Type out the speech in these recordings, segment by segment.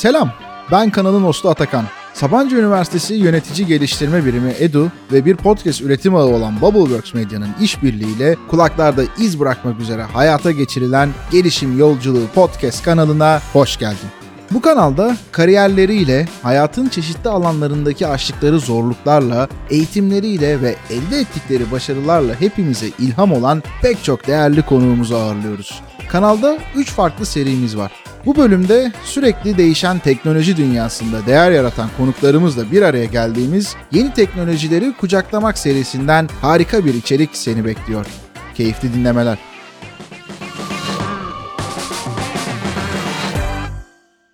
Selam, ben kanalın hostu Atakan. Sabancı Üniversitesi Yönetici Geliştirme Birimi EDU ve bir podcast üretim ağı olan Bubbleworks Medya'nın işbirliğiyle kulaklarda iz bırakmak üzere hayata geçirilen Gelişim Yolculuğu podcast kanalına hoş geldin. Bu kanalda kariyerleriyle, hayatın çeşitli alanlarındaki aştıkları zorluklarla, eğitimleriyle ve elde ettikleri başarılarla hepimize ilham olan pek çok değerli konuğumuzu ağırlıyoruz. Kanalda 3 farklı serimiz var. Bu bölümde sürekli değişen teknoloji dünyasında değer yaratan konuklarımızla bir araya geldiğimiz yeni teknolojileri kucaklamak serisinden harika bir içerik seni bekliyor. Keyifli dinlemeler.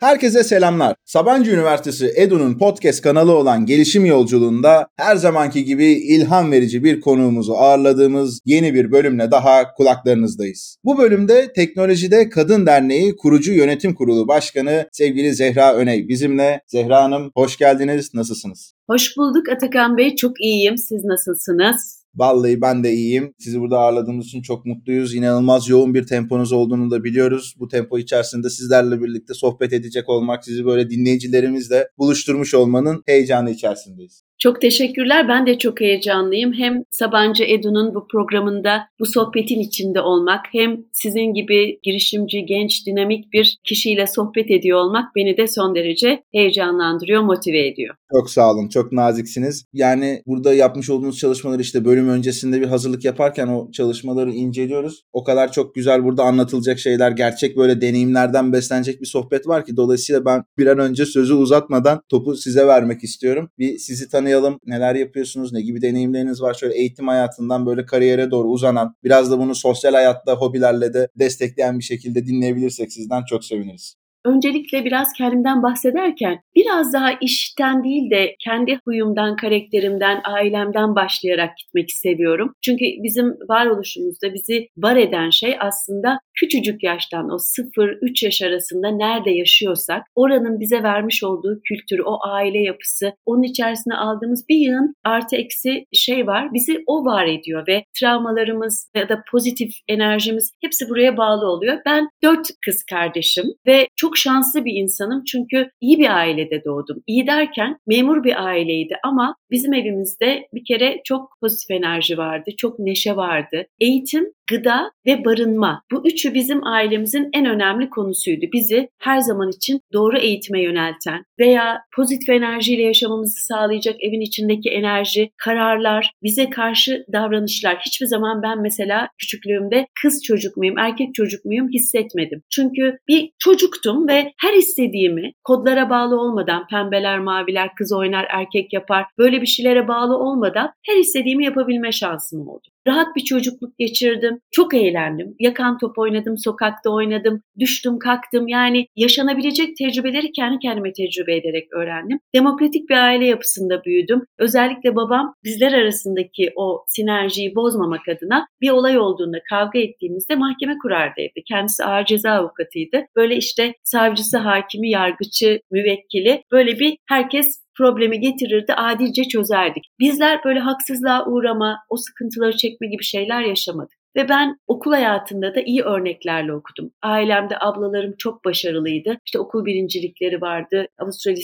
Herkese selamlar. Sabancı Üniversitesi EDU'nun podcast kanalı olan Gelişim Yolculuğunda her zamanki gibi ilham verici bir konuğumuzu ağırladığımız yeni bir bölümle daha kulaklarınızdayız. Bu bölümde Teknolojide Kadın Derneği kurucu yönetim kurulu başkanı sevgili Zehra Öney bizimle. Zehra Hanım hoş geldiniz. Nasılsınız? Hoş bulduk Atakan Bey. Çok iyiyim. Siz nasılsınız? Vallahi ben de iyiyim. Sizi burada ağırladığımız için çok mutluyuz. İnanılmaz yoğun bir temponuz olduğunu da biliyoruz. Bu tempo içerisinde sizlerle birlikte sohbet edecek olmak, sizi böyle dinleyicilerimizle buluşturmuş olmanın heyecanı içerisindeyiz. Çok teşekkürler. Ben de çok heyecanlıyım. Hem Sabancı Edu'nun bu programında bu sohbetin içinde olmak, hem sizin gibi girişimci, genç, dinamik bir kişiyle sohbet ediyor olmak beni de son derece heyecanlandırıyor, motive ediyor. Çok sağ olun. Çok naziksiniz. Yani burada yapmış olduğunuz çalışmaları işte bölüm öncesinde bir hazırlık yaparken o çalışmaları inceliyoruz. O kadar çok güzel burada anlatılacak şeyler, gerçek böyle deneyimlerden beslenecek bir sohbet var ki dolayısıyla ben bir an önce sözü uzatmadan topu size vermek istiyorum. Bir sizi tanıyalım tanıyalım. Neler yapıyorsunuz? Ne gibi deneyimleriniz var? Şöyle eğitim hayatından böyle kariyere doğru uzanan, biraz da bunu sosyal hayatta, hobilerle de destekleyen bir şekilde dinleyebilirsek sizden çok seviniriz öncelikle biraz kendimden bahsederken biraz daha işten değil de kendi huyumdan, karakterimden, ailemden başlayarak gitmek seviyorum. Çünkü bizim varoluşumuzda bizi var eden şey aslında küçücük yaştan o 0-3 yaş arasında nerede yaşıyorsak oranın bize vermiş olduğu kültürü, o aile yapısı, onun içerisine aldığımız bir yığın artı eksi şey var. Bizi o var ediyor ve travmalarımız ya da pozitif enerjimiz hepsi buraya bağlı oluyor. Ben dört kız kardeşim ve çok şanslı bir insanım çünkü iyi bir ailede doğdum. İyi derken memur bir aileydi ama bizim evimizde bir kere çok pozitif enerji vardı, çok neşe vardı. Eğitim gıda ve barınma. Bu üçü bizim ailemizin en önemli konusuydu. Bizi her zaman için doğru eğitime yönelten veya pozitif enerjiyle yaşamamızı sağlayacak evin içindeki enerji, kararlar, bize karşı davranışlar. Hiçbir zaman ben mesela küçüklüğümde kız çocuk muyum, erkek çocuk muyum hissetmedim. Çünkü bir çocuktum ve her istediğimi kodlara bağlı olmadan pembeler, maviler, kız oynar, erkek yapar böyle bir şeylere bağlı olmadan her istediğimi yapabilme şansım oldu. Rahat bir çocukluk geçirdim. Çok eğlendim. Yakan top oynadım, sokakta oynadım, düştüm, kalktım. Yani yaşanabilecek tecrübeleri kendi kendime tecrübe ederek öğrendim. Demokratik bir aile yapısında büyüdüm. Özellikle babam bizler arasındaki o sinerjiyi bozmamak adına bir olay olduğunda kavga ettiğimizde mahkeme kurardı. Kendisi ağır ceza avukatıydı. Böyle işte savcısı, hakimi, yargıcı, müvekkili böyle bir herkes problemi getirirdi, adilce çözerdik. Bizler böyle haksızlığa uğrama, o sıkıntıları çekme gibi şeyler yaşamadık. Ve ben okul hayatında da iyi örneklerle okudum. Ailemde ablalarım çok başarılıydı. İşte okul birincilikleri vardı. Avusturya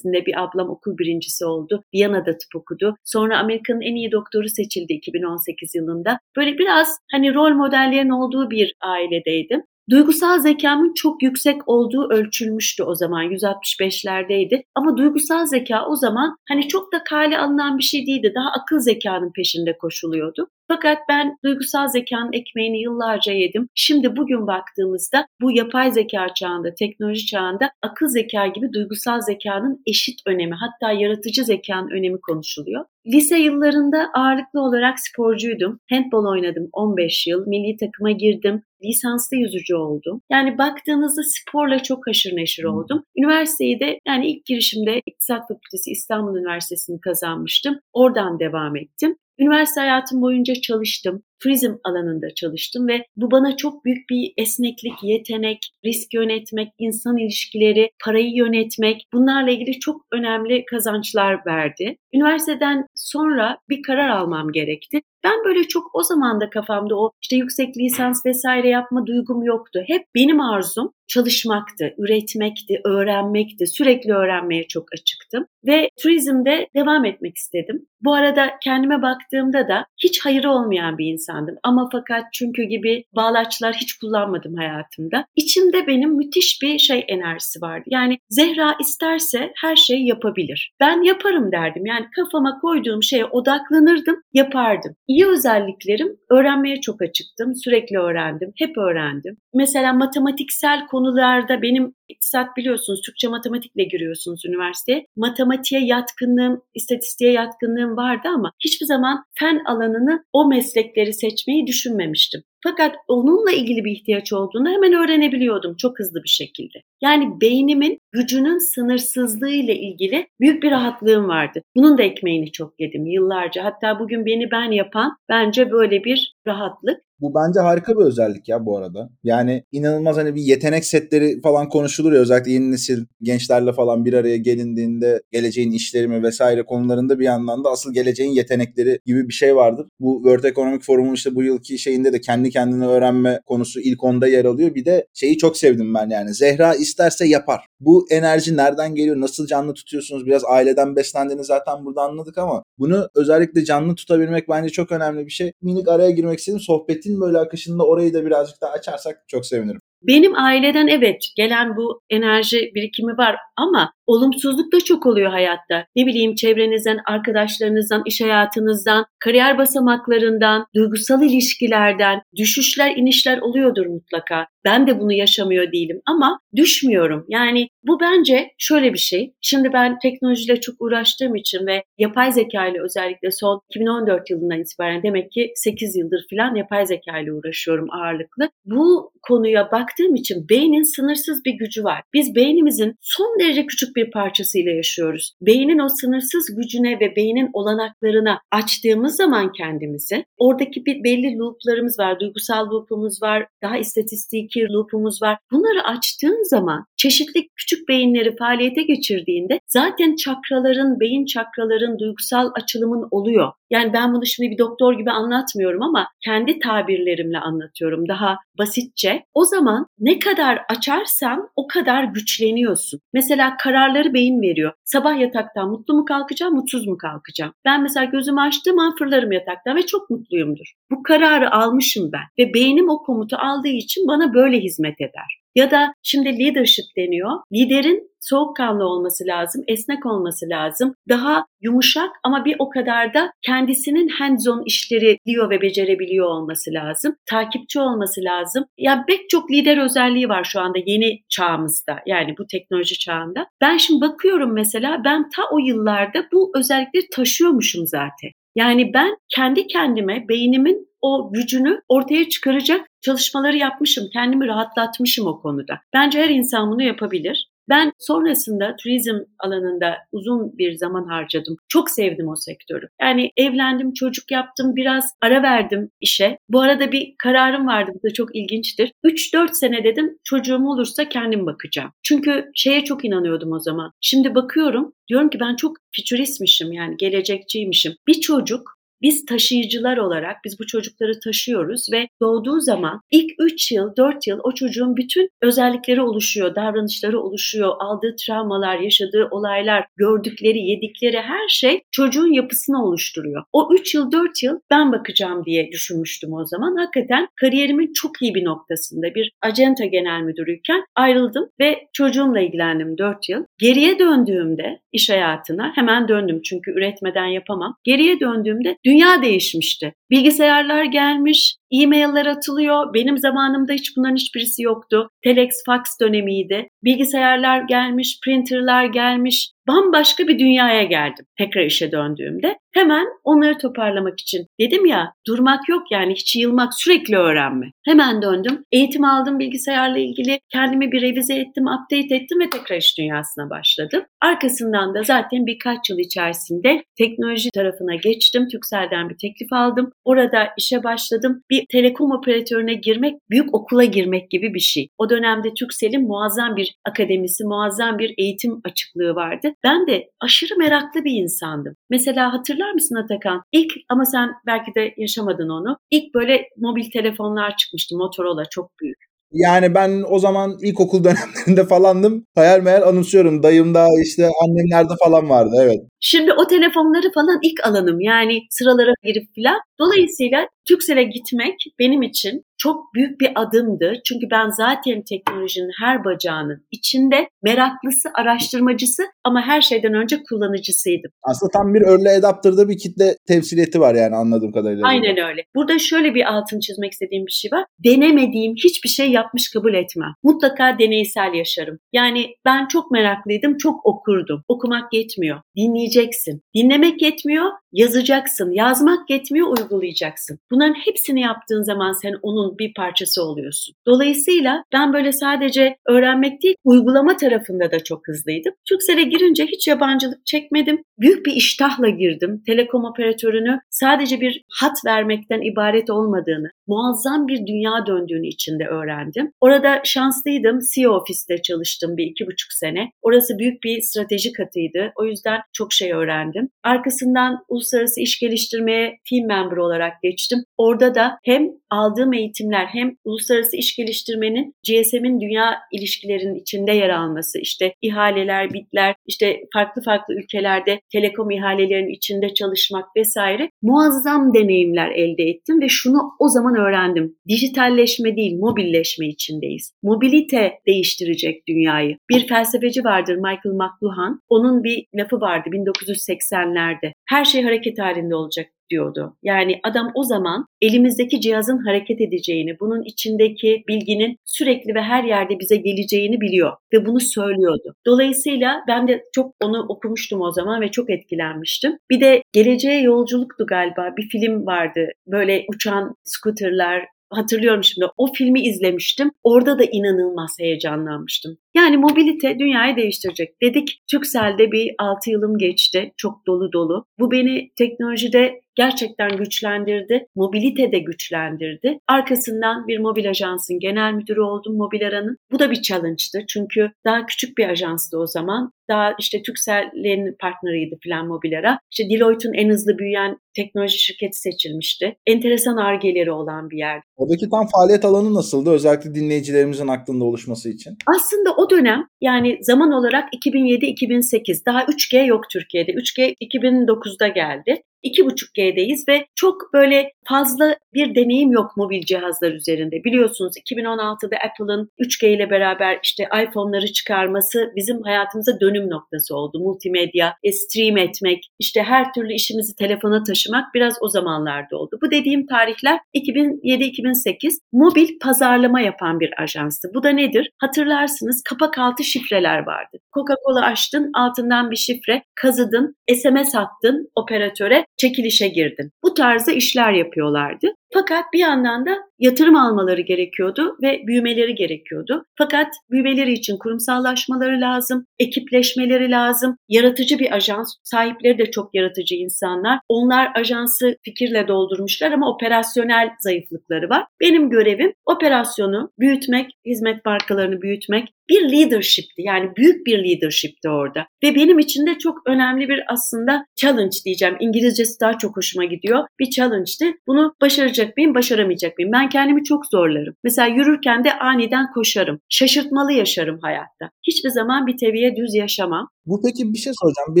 bir ablam okul birincisi oldu. Viyana'da tıp okudu. Sonra Amerika'nın en iyi doktoru seçildi 2018 yılında. Böyle biraz hani rol modellerin olduğu bir ailedeydim. Duygusal zekamın çok yüksek olduğu ölçülmüştü o zaman 165'lerdeydi. Ama duygusal zeka o zaman hani çok da kale alınan bir şey değildi. Daha akıl zekanın peşinde koşuluyordu. Fakat ben duygusal zekanın ekmeğini yıllarca yedim. Şimdi bugün baktığımızda bu yapay zeka çağında, teknoloji çağında akıl zeka gibi duygusal zekanın eşit önemi hatta yaratıcı zekanın önemi konuşuluyor. Lise yıllarında ağırlıklı olarak sporcuydum. Handball oynadım 15 yıl. Milli takıma girdim. Lisanslı yüzücü oldum. Yani baktığınızda sporla çok haşır neşir oldum. Üniversiteyi de yani ilk girişimde İktisat Fakültesi İstanbul Üniversitesi'ni kazanmıştım. Oradan devam ettim. Üniversite hayatım boyunca çalıştım. Turizm alanında çalıştım ve bu bana çok büyük bir esneklik, yetenek, risk yönetmek, insan ilişkileri, parayı yönetmek bunlarla ilgili çok önemli kazançlar verdi. Üniversiteden sonra bir karar almam gerekti. Ben böyle çok o zaman da kafamda o işte yüksek lisans vesaire yapma duygum yoktu. Hep benim arzum çalışmaktı, üretmekti, öğrenmekti. Sürekli öğrenmeye çok açıktım ve turizmde devam etmek istedim. Bu arada kendime baktığımda da hiç hayır olmayan bir insandım. Ama fakat çünkü gibi bağlaçlar hiç kullanmadım hayatımda. İçimde benim müthiş bir şey enerjisi vardı. Yani Zehra isterse her şeyi yapabilir. Ben yaparım derdim. Yani kafama koyduğum şeye odaklanırdım, yapardım. İyi özelliklerim öğrenmeye çok açıktım. Sürekli öğrendim, hep öğrendim. Mesela matematiksel konularda benim iktisat biliyorsunuz Türkçe matematikle giriyorsunuz üniversiteye. Matematiğe yatkınlığım, istatistiğe yatkınlığım vardı ama hiçbir zaman fen alanını o meslekleri seçmeyi düşünmemiştim. Fakat onunla ilgili bir ihtiyaç olduğunda hemen öğrenebiliyordum çok hızlı bir şekilde. Yani beynimin gücünün sınırsızlığı ile ilgili büyük bir rahatlığım vardı. Bunun da ekmeğini çok yedim yıllarca. Hatta bugün beni ben yapan bence böyle bir rahatlık. Bu bence harika bir özellik ya bu arada. Yani inanılmaz hani bir yetenek setleri falan konuşulur ya özellikle yeni nesil gençlerle falan bir araya gelindiğinde geleceğin işleri mi vesaire konularında bir yandan da asıl geleceğin yetenekleri gibi bir şey vardır. Bu World Economic Forum'un işte bu yılki şeyinde de kendi kendine öğrenme konusu ilk onda yer alıyor. Bir de şeyi çok sevdim ben yani. Zehra isterse yapar. Bu enerji nereden geliyor? Nasıl canlı tutuyorsunuz? Biraz aileden beslendiğini zaten burada anladık ama bunu özellikle canlı tutabilmek bence çok önemli bir şey. Minik araya girmek istedim. Sohbetin böyle akışında orayı da birazcık daha açarsak çok sevinirim. Benim aileden evet gelen bu enerji birikimi var ama olumsuzluk da çok oluyor hayatta. Ne bileyim çevrenizden, arkadaşlarınızdan, iş hayatınızdan, kariyer basamaklarından, duygusal ilişkilerden düşüşler, inişler oluyordur mutlaka. Ben de bunu yaşamıyor değilim ama düşmüyorum. Yani bu bence şöyle bir şey. Şimdi ben teknolojiyle çok uğraştığım için ve yapay zeka ile özellikle son 2014 yılından itibaren demek ki 8 yıldır falan yapay zeka ile uğraşıyorum ağırlıklı. Bu konuya baktığım için beynin sınırsız bir gücü var. Biz beynimizin son derece küçük bir parçasıyla yaşıyoruz. Beynin o sınırsız gücüne ve beynin olanaklarına açtığımız zaman kendimizi oradaki bir belli looplarımız var. Duygusal loopumuz var, daha istatistiki loopumuz var. Bunları açtığın zaman çeşitli küçük beyinleri faaliyete geçirdiğinde zaten çakraların, beyin çakraların duygusal açılımın oluyor. Yani ben bunu şimdi bir doktor gibi anlatmıyorum ama kendi tabirlerimle anlatıyorum daha basitçe. O zaman ne kadar açarsan o kadar güçleniyorsun. Mesela kararları beyin veriyor. Sabah yataktan mutlu mu kalkacağım, mutsuz mu kalkacağım? Ben mesela gözümü açtığım an fırlarım yataktan ve çok mutluyumdur. Bu kararı almışım ben ve beynim o komutu aldığı için bana böyle hizmet eder. Ya da şimdi leadership deniyor. Liderin soğukkanlı olması lazım, esnek olması lazım. Daha yumuşak ama bir o kadar da kendisinin hands-on işleri biliyor ve becerebiliyor olması lazım. Takipçi olması lazım. Ya pek çok lider özelliği var şu anda yeni çağımızda. Yani bu teknoloji çağında. Ben şimdi bakıyorum mesela ben ta o yıllarda bu özellikleri taşıyormuşum zaten. Yani ben kendi kendime beynimin o gücünü ortaya çıkaracak çalışmaları yapmışım. Kendimi rahatlatmışım o konuda. Bence her insan bunu yapabilir. Ben sonrasında turizm alanında uzun bir zaman harcadım. Çok sevdim o sektörü. Yani evlendim, çocuk yaptım, biraz ara verdim işe. Bu arada bir kararım vardı, bu da çok ilginçtir. 3-4 sene dedim çocuğum olursa kendim bakacağım. Çünkü şeye çok inanıyordum o zaman. Şimdi bakıyorum, diyorum ki ben çok fütüristmişim yani gelecekçiymişim. Bir çocuk biz taşıyıcılar olarak biz bu çocukları taşıyoruz ve doğduğu zaman ilk 3 yıl, 4 yıl o çocuğun bütün özellikleri oluşuyor, davranışları oluşuyor, aldığı travmalar, yaşadığı olaylar, gördükleri, yedikleri her şey çocuğun yapısını oluşturuyor. O 3 yıl, 4 yıl ben bakacağım diye düşünmüştüm o zaman. Hakikaten kariyerimin çok iyi bir noktasında bir acenta genel müdürüyken ayrıldım ve çocuğumla ilgilendim 4 yıl. Geriye döndüğümde iş hayatına hemen döndüm çünkü üretmeden yapamam. Geriye döndüğümde dünya değişmişti. Bilgisayarlar gelmiş, E-mailler atılıyor. Benim zamanımda hiç bunların hiçbirisi yoktu. Telex fax dönemiydi. Bilgisayarlar gelmiş, printerlar gelmiş bambaşka bir dünyaya geldim tekrar işe döndüğümde. Hemen onları toparlamak için dedim ya durmak yok yani hiç yılmak sürekli öğrenme. Hemen döndüm. Eğitim aldım bilgisayarla ilgili. Kendimi bir revize ettim, update ettim ve tekrar iş dünyasına başladım. Arkasından da zaten birkaç yıl içerisinde teknoloji tarafına geçtim. Türkcell'den bir teklif aldım. Orada işe başladım. Bir telekom operatörüne girmek, büyük okula girmek gibi bir şey. O dönemde Türkcell'in muazzam bir akademisi, muazzam bir eğitim açıklığı vardı. Ben de aşırı meraklı bir insandım. Mesela hatırlar mısın Atakan? İlk ama sen belki de yaşamadın onu. İlk böyle mobil telefonlar çıkmıştı Motorola çok büyük. Yani ben o zaman ilkokul dönemlerinde falandım. Hayal meyal anımsıyorum. Dayımda işte annemlerde falan vardı evet. Şimdi o telefonları falan ilk alanım yani sıralara girip filan. Dolayısıyla Türkcell'e gitmek benim için çok büyük bir adımdı. Çünkü ben zaten teknolojinin her bacağının içinde meraklısı, araştırmacısı ama her şeyden önce kullanıcısıydım. Aslında tam bir early adapter'da bir kitle temsiliyeti var yani anladığım kadarıyla. Aynen öyle. Burada şöyle bir altın çizmek istediğim bir şey var. Denemediğim hiçbir şey yapmış kabul etmem. Mutlaka deneysel yaşarım. Yani ben çok meraklıydım, çok okurdum. Okumak yetmiyor. Dinleyeceksin. Dinlemek yetmiyor, yazacaksın. Yazmak yetmiyor, uygulayacaksın. Bunların hepsini yaptığın zaman sen onun bir parçası oluyorsun. Dolayısıyla ben böyle sadece öğrenmek değil, uygulama tarafında da çok hızlıydım. Türkcell'e girince hiç yabancılık çekmedim. Büyük bir iştahla girdim. Telekom operatörünü sadece bir hat vermekten ibaret olmadığını, muazzam bir dünya döndüğünü içinde öğrendim. Orada şanslıydım. CEO ofiste çalıştım bir iki buçuk sene. Orası büyük bir strateji katıydı. O yüzden çok şey öğrendim. Arkasından uluslararası iş geliştirmeye team member olarak geçtim. Orada da hem aldığım eğitimler hem uluslararası iş geliştirmenin GSM'in dünya ilişkilerinin içinde yer alması, işte ihaleler, bitler, işte farklı farklı ülkelerde telekom ihalelerinin içinde çalışmak vesaire muazzam deneyimler elde ettim ve şunu o zaman öğrendim. Dijitalleşme değil, mobilleşme içindeyiz. Mobilite değiştirecek dünyayı. Bir felsefeci vardır Michael McLuhan. Onun bir lafı vardı 1980'lerde. Her şey hareket halinde olacak diyordu. Yani adam o zaman elimizdeki cihazın hareket edeceğini, bunun içindeki bilginin sürekli ve her yerde bize geleceğini biliyor ve bunu söylüyordu. Dolayısıyla ben de çok onu okumuştum o zaman ve çok etkilenmiştim. Bir de Geleceğe Yolculuktu galiba bir film vardı. Böyle uçan scooterlar, hatırlıyorum şimdi o filmi izlemiştim. Orada da inanılmaz heyecanlanmıştım. Yani mobilite dünyayı değiştirecek. Dedik Türkcell'de bir 6 yılım geçti. Çok dolu dolu. Bu beni teknolojide gerçekten güçlendirdi. Mobilite de güçlendirdi. Arkasından bir mobil ajansın genel müdürü oldum Mobil Aran'ın. Bu da bir challenge'tı. Çünkü daha küçük bir ajanstı o zaman. Daha işte Türkcell'in partneriydi falan Mobil Ara. İşte Deloitte'un en hızlı büyüyen teknoloji şirketi seçilmişti. Enteresan argeleri olan bir yer. Oradaki tam faaliyet alanı nasıldı? Özellikle dinleyicilerimizin aklında oluşması için. Aslında o dönem yani zaman olarak 2007-2008 daha 3G yok Türkiye'de. 3G 2009'da geldi. 2.5G'deyiz ve çok böyle fazla bir deneyim yok mobil cihazlar üzerinde. Biliyorsunuz 2016'da Apple'ın 3G ile beraber işte iPhone'ları çıkarması bizim hayatımıza dönüm noktası oldu. Multimedya, e, stream etmek, işte her türlü işimizi telefona taşımak biraz o zamanlarda oldu. Bu dediğim tarihler 2007-2008 mobil pazarlama yapan bir ajanstı. Bu da nedir? Hatırlarsınız kapak altı şifreler vardı. Coca-Cola açtın, altından bir şifre, kazıdın, SMS attın operatöre, çekilişe girdin. Bu tarzda işler yapıyorlardı. Fakat bir yandan da yatırım almaları gerekiyordu ve büyümeleri gerekiyordu. Fakat büyümeleri için kurumsallaşmaları lazım, ekipleşmeleri lazım. Yaratıcı bir ajans, sahipleri de çok yaratıcı insanlar. Onlar ajansı fikirle doldurmuşlar ama operasyonel zayıflıkları var. Benim görevim operasyonu büyütmek, hizmet markalarını büyütmek, bir leadership'ti. Yani büyük bir leadership'ti orada. Ve benim için de çok önemli bir aslında challenge diyeceğim. İngilizcesi daha çok hoşuma gidiyor. Bir challenge'ti. Bunu başaracak mıyım, başaramayacak mıyım? Ben kendimi çok zorlarım. Mesela yürürken de aniden koşarım. Şaşırtmalı yaşarım hayatta. Hiçbir zaman bir teviye düz yaşamam. Bu peki bir şey soracağım. Bir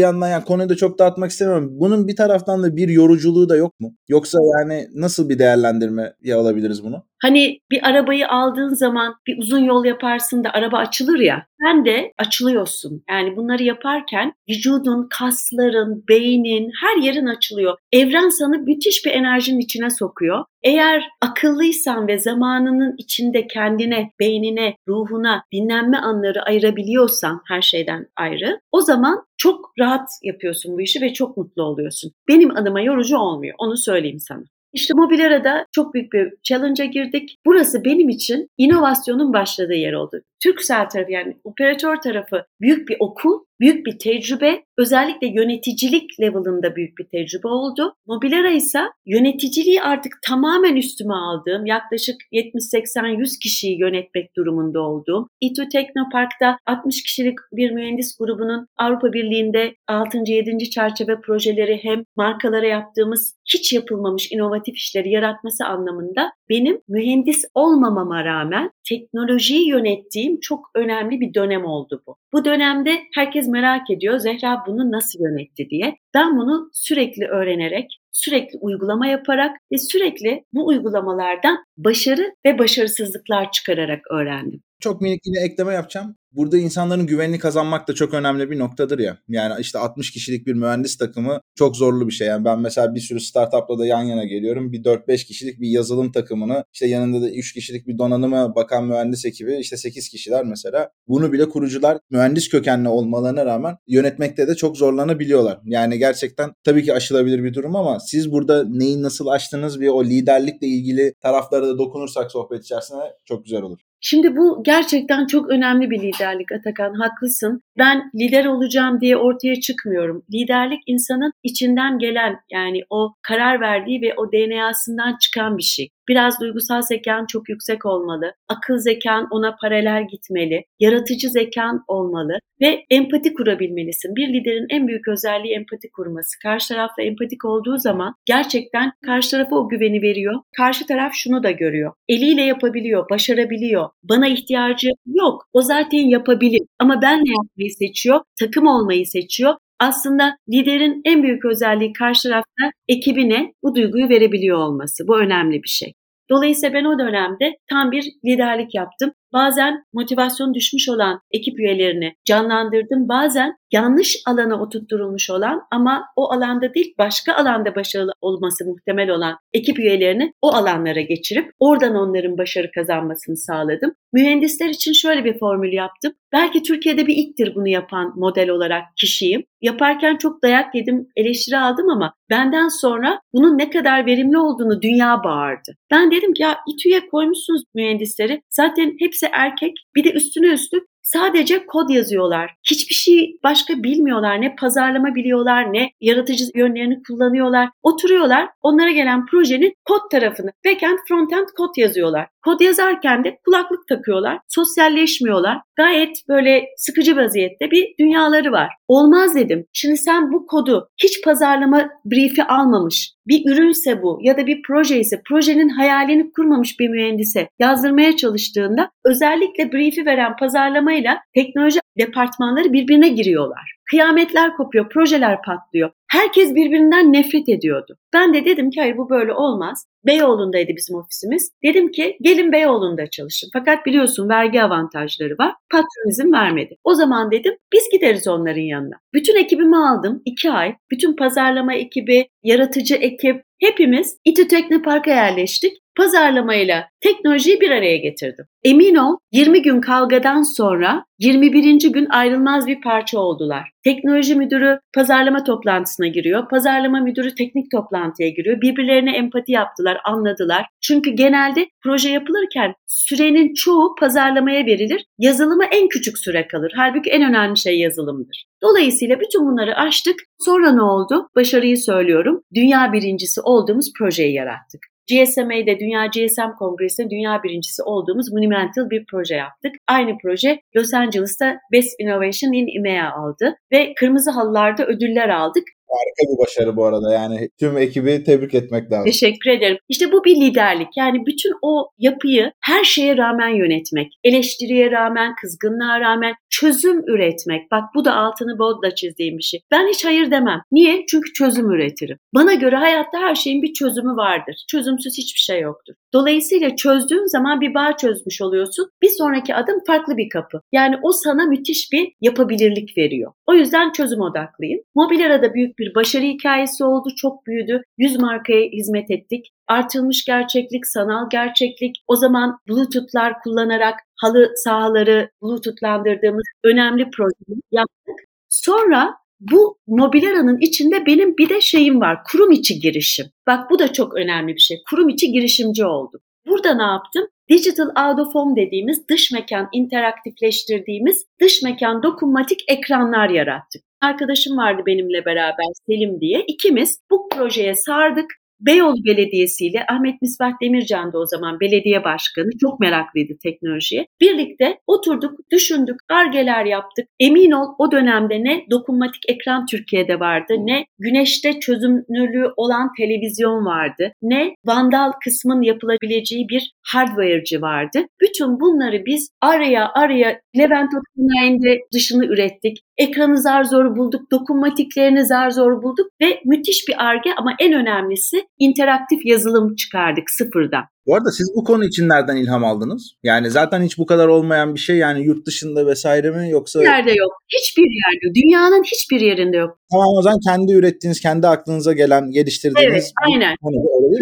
yandan yani konuyu da çok dağıtmak istemiyorum. Bunun bir taraftan da bir yoruculuğu da yok mu? Yoksa yani nasıl bir değerlendirme alabiliriz bunu? Hani bir arabayı aldığın zaman bir uzun yol yaparsın da araba açılır ya. Sen de açılıyorsun. Yani bunları yaparken vücudun, kasların, beynin, her yerin açılıyor. Evren sana müthiş bir enerjinin içine sokuyor Eğer akıllıysan ve zamanının içinde kendine, beynine, ruhuna dinlenme anları ayırabiliyorsan her şeyden ayrı o zaman çok rahat yapıyorsun bu işi ve çok mutlu oluyorsun. Benim adıma yorucu olmuyor onu söyleyeyim sana. İşte Mobilera'da çok büyük bir challenge'a girdik. Burası benim için inovasyonun başladığı yer oldu. Türksel tarafı yani operatör tarafı büyük bir okul, büyük bir tecrübe, özellikle yöneticilik level'ında büyük bir tecrübe oldu. Mobilera ise yöneticiliği artık tamamen üstüme aldığım, yaklaşık 70-80-100 kişiyi yönetmek durumunda olduğum, İTÜ Teknopark'ta 60 kişilik bir mühendis grubunun Avrupa Birliği'nde 6. 7. çerçeve projeleri hem markalara yaptığımız hiç yapılmamış inovatif işleri yaratması anlamında benim mühendis olmamama rağmen teknolojiyi yönettiğim çok önemli bir dönem oldu bu. Bu dönemde herkes merak ediyor Zehra bunu nasıl yönetti diye. Ben bunu sürekli öğrenerek, sürekli uygulama yaparak ve sürekli bu uygulamalardan başarı ve başarısızlıklar çıkararak öğrendim. Çok minik yine ekleme yapacağım burada insanların güvenini kazanmak da çok önemli bir noktadır ya. Yani işte 60 kişilik bir mühendis takımı çok zorlu bir şey. Yani ben mesela bir sürü startupla da yan yana geliyorum. Bir 4-5 kişilik bir yazılım takımını işte yanında da 3 kişilik bir donanıma bakan mühendis ekibi işte 8 kişiler mesela. Bunu bile kurucular mühendis kökenli olmalarına rağmen yönetmekte de çok zorlanabiliyorlar. Yani gerçekten tabii ki aşılabilir bir durum ama siz burada neyi nasıl aştınız ve o liderlikle ilgili taraflara da dokunursak sohbet içerisinde çok güzel olur. Şimdi bu gerçekten çok önemli bir liderlik Atakan, haklısın. Ben lider olacağım diye ortaya çıkmıyorum. Liderlik insanın içinden gelen yani o karar verdiği ve o DNA'sından çıkan bir şey. Biraz duygusal zekan çok yüksek olmalı. Akıl zekan ona paralel gitmeli. Yaratıcı zekan olmalı ve empati kurabilmelisin. Bir liderin en büyük özelliği empati kurması. Karşı tarafla empatik olduğu zaman gerçekten karşı tarafa o güveni veriyor. Karşı taraf şunu da görüyor. Eliyle yapabiliyor, başarabiliyor. Bana ihtiyacı yok. O zaten yapabilir. Ama ben ne yapmayı seçiyor? Takım olmayı seçiyor aslında liderin en büyük özelliği karşı tarafta ekibine bu duyguyu verebiliyor olması. Bu önemli bir şey. Dolayısıyla ben o dönemde tam bir liderlik yaptım. Bazen motivasyon düşmüş olan ekip üyelerini canlandırdım. Bazen yanlış alana oturtturulmuş olan ama o alanda değil başka alanda başarılı olması muhtemel olan ekip üyelerini o alanlara geçirip oradan onların başarı kazanmasını sağladım. Mühendisler için şöyle bir formül yaptım. Belki Türkiye'de bir ilktir bunu yapan model olarak kişiyim. Yaparken çok dayak yedim, eleştiri aldım ama benden sonra bunun ne kadar verimli olduğunu dünya bağırdı. Ben dedim ki ya İTÜ'ye koymuşsunuz mühendisleri. Zaten hepsi erkek. Bir de üstüne üstlük Sadece kod yazıyorlar. Hiçbir şey başka bilmiyorlar. Ne pazarlama biliyorlar ne yaratıcı yönlerini kullanıyorlar. Oturuyorlar onlara gelen projenin kod tarafını backend frontend kod yazıyorlar. Kod yazarken de kulaklık takıyorlar. Sosyalleşmiyorlar. Gayet böyle sıkıcı vaziyette bir dünyaları var. Olmaz dedim. Şimdi sen bu kodu hiç pazarlama briefi almamış, bir ürünse bu ya da bir proje ise projenin hayalini kurmamış bir mühendise yazdırmaya çalıştığında özellikle briefi veren pazarlamayla teknoloji departmanları birbirine giriyorlar. Kıyametler kopuyor, projeler patlıyor. Herkes birbirinden nefret ediyordu. Ben de dedim ki hayır bu böyle olmaz. Beyoğlu'ndaydı bizim ofisimiz. Dedim ki gelin Beyoğlu'nda çalışın. Fakat biliyorsun vergi avantajları var. Patron izin vermedi. O zaman dedim biz gideriz onların yanına. Bütün ekibimi aldım. iki ay. Bütün pazarlama ekibi, yaratıcı ekip, hepimiz İTÜ Teknopark'a yerleştik pazarlamayla teknolojiyi bir araya getirdim. Emin ol 20 gün kavgadan sonra 21. gün ayrılmaz bir parça oldular. Teknoloji müdürü pazarlama toplantısına giriyor. Pazarlama müdürü teknik toplantıya giriyor. Birbirlerine empati yaptılar, anladılar. Çünkü genelde proje yapılırken sürenin çoğu pazarlamaya verilir. Yazılıma en küçük süre kalır. Halbuki en önemli şey yazılımdır. Dolayısıyla bütün bunları aştık. Sonra ne oldu? Başarıyı söylüyorum. Dünya birincisi olduğumuz projeyi yarattık. GSMA'de Dünya GSM Kongresi'nde dünya birincisi olduğumuz monumental bir proje yaptık. Aynı proje Los Angeles'ta Best Innovation in EMEA aldı ve kırmızı halılarda ödüller aldık. Harika bir başarı bu arada yani tüm ekibi tebrik etmek lazım. Teşekkür ederim. İşte bu bir liderlik. Yani bütün o yapıyı her şeye rağmen yönetmek, eleştiriye rağmen, kızgınlığa rağmen çözüm üretmek. Bak bu da altını bodla çizdiğim bir şey. Ben hiç hayır demem. Niye? Çünkü çözüm üretirim. Bana göre hayatta her şeyin bir çözümü vardır. Çözümsüz hiçbir şey yoktur. Dolayısıyla çözdüğün zaman bir bağ çözmüş oluyorsun. Bir sonraki adım farklı bir kapı. Yani o sana müthiş bir yapabilirlik veriyor. O yüzden çözüm odaklıyım. Mobilera'da büyük bir başarı hikayesi oldu. Çok büyüdü. 100 markaya hizmet ettik. Artılmış gerçeklik, sanal gerçeklik. O zaman Bluetooth'lar kullanarak halı sahaları Bluetooth'landırdığımız önemli projeyi yaptık. Sonra bu Mobilera'nın içinde benim bir de şeyim var. Kurum içi girişim. Bak bu da çok önemli bir şey. Kurum içi girişimci oldum. Burada ne yaptım? Digital Out of Home dediğimiz dış mekan interaktifleştirdiğimiz dış mekan dokunmatik ekranlar yarattık. Arkadaşım vardı benimle beraber Selim diye. İkimiz bu projeye sardık Beyoğlu Belediyesi ile Ahmet Misbah Demircan da o zaman belediye başkanı çok meraklıydı teknolojiye. Birlikte oturduk, düşündük, argeler yaptık. Emin ol o dönemde ne dokunmatik ekran Türkiye'de vardı, ne güneşte çözünürlüğü olan televizyon vardı, ne vandal kısmın yapılabileceği bir hardware'cı vardı. Bütün bunları biz araya araya Levent Otunay'ın dışını ürettik. Ekranı zar zor bulduk, dokunmatiklerini zar zor bulduk ve müthiş bir arge ama en önemlisi interaktif yazılım çıkardık sıfırdan. Bu arada siz bu konu için nereden ilham aldınız? Yani zaten hiç bu kadar olmayan bir şey yani yurt dışında vesaire mi yoksa? Hiçbir yerde yok. Hiçbir yerde. Dünyanın hiçbir yerinde yok. Tamam o zaman kendi ürettiğiniz, kendi aklınıza gelen, geliştirdiğiniz. Evet aynen.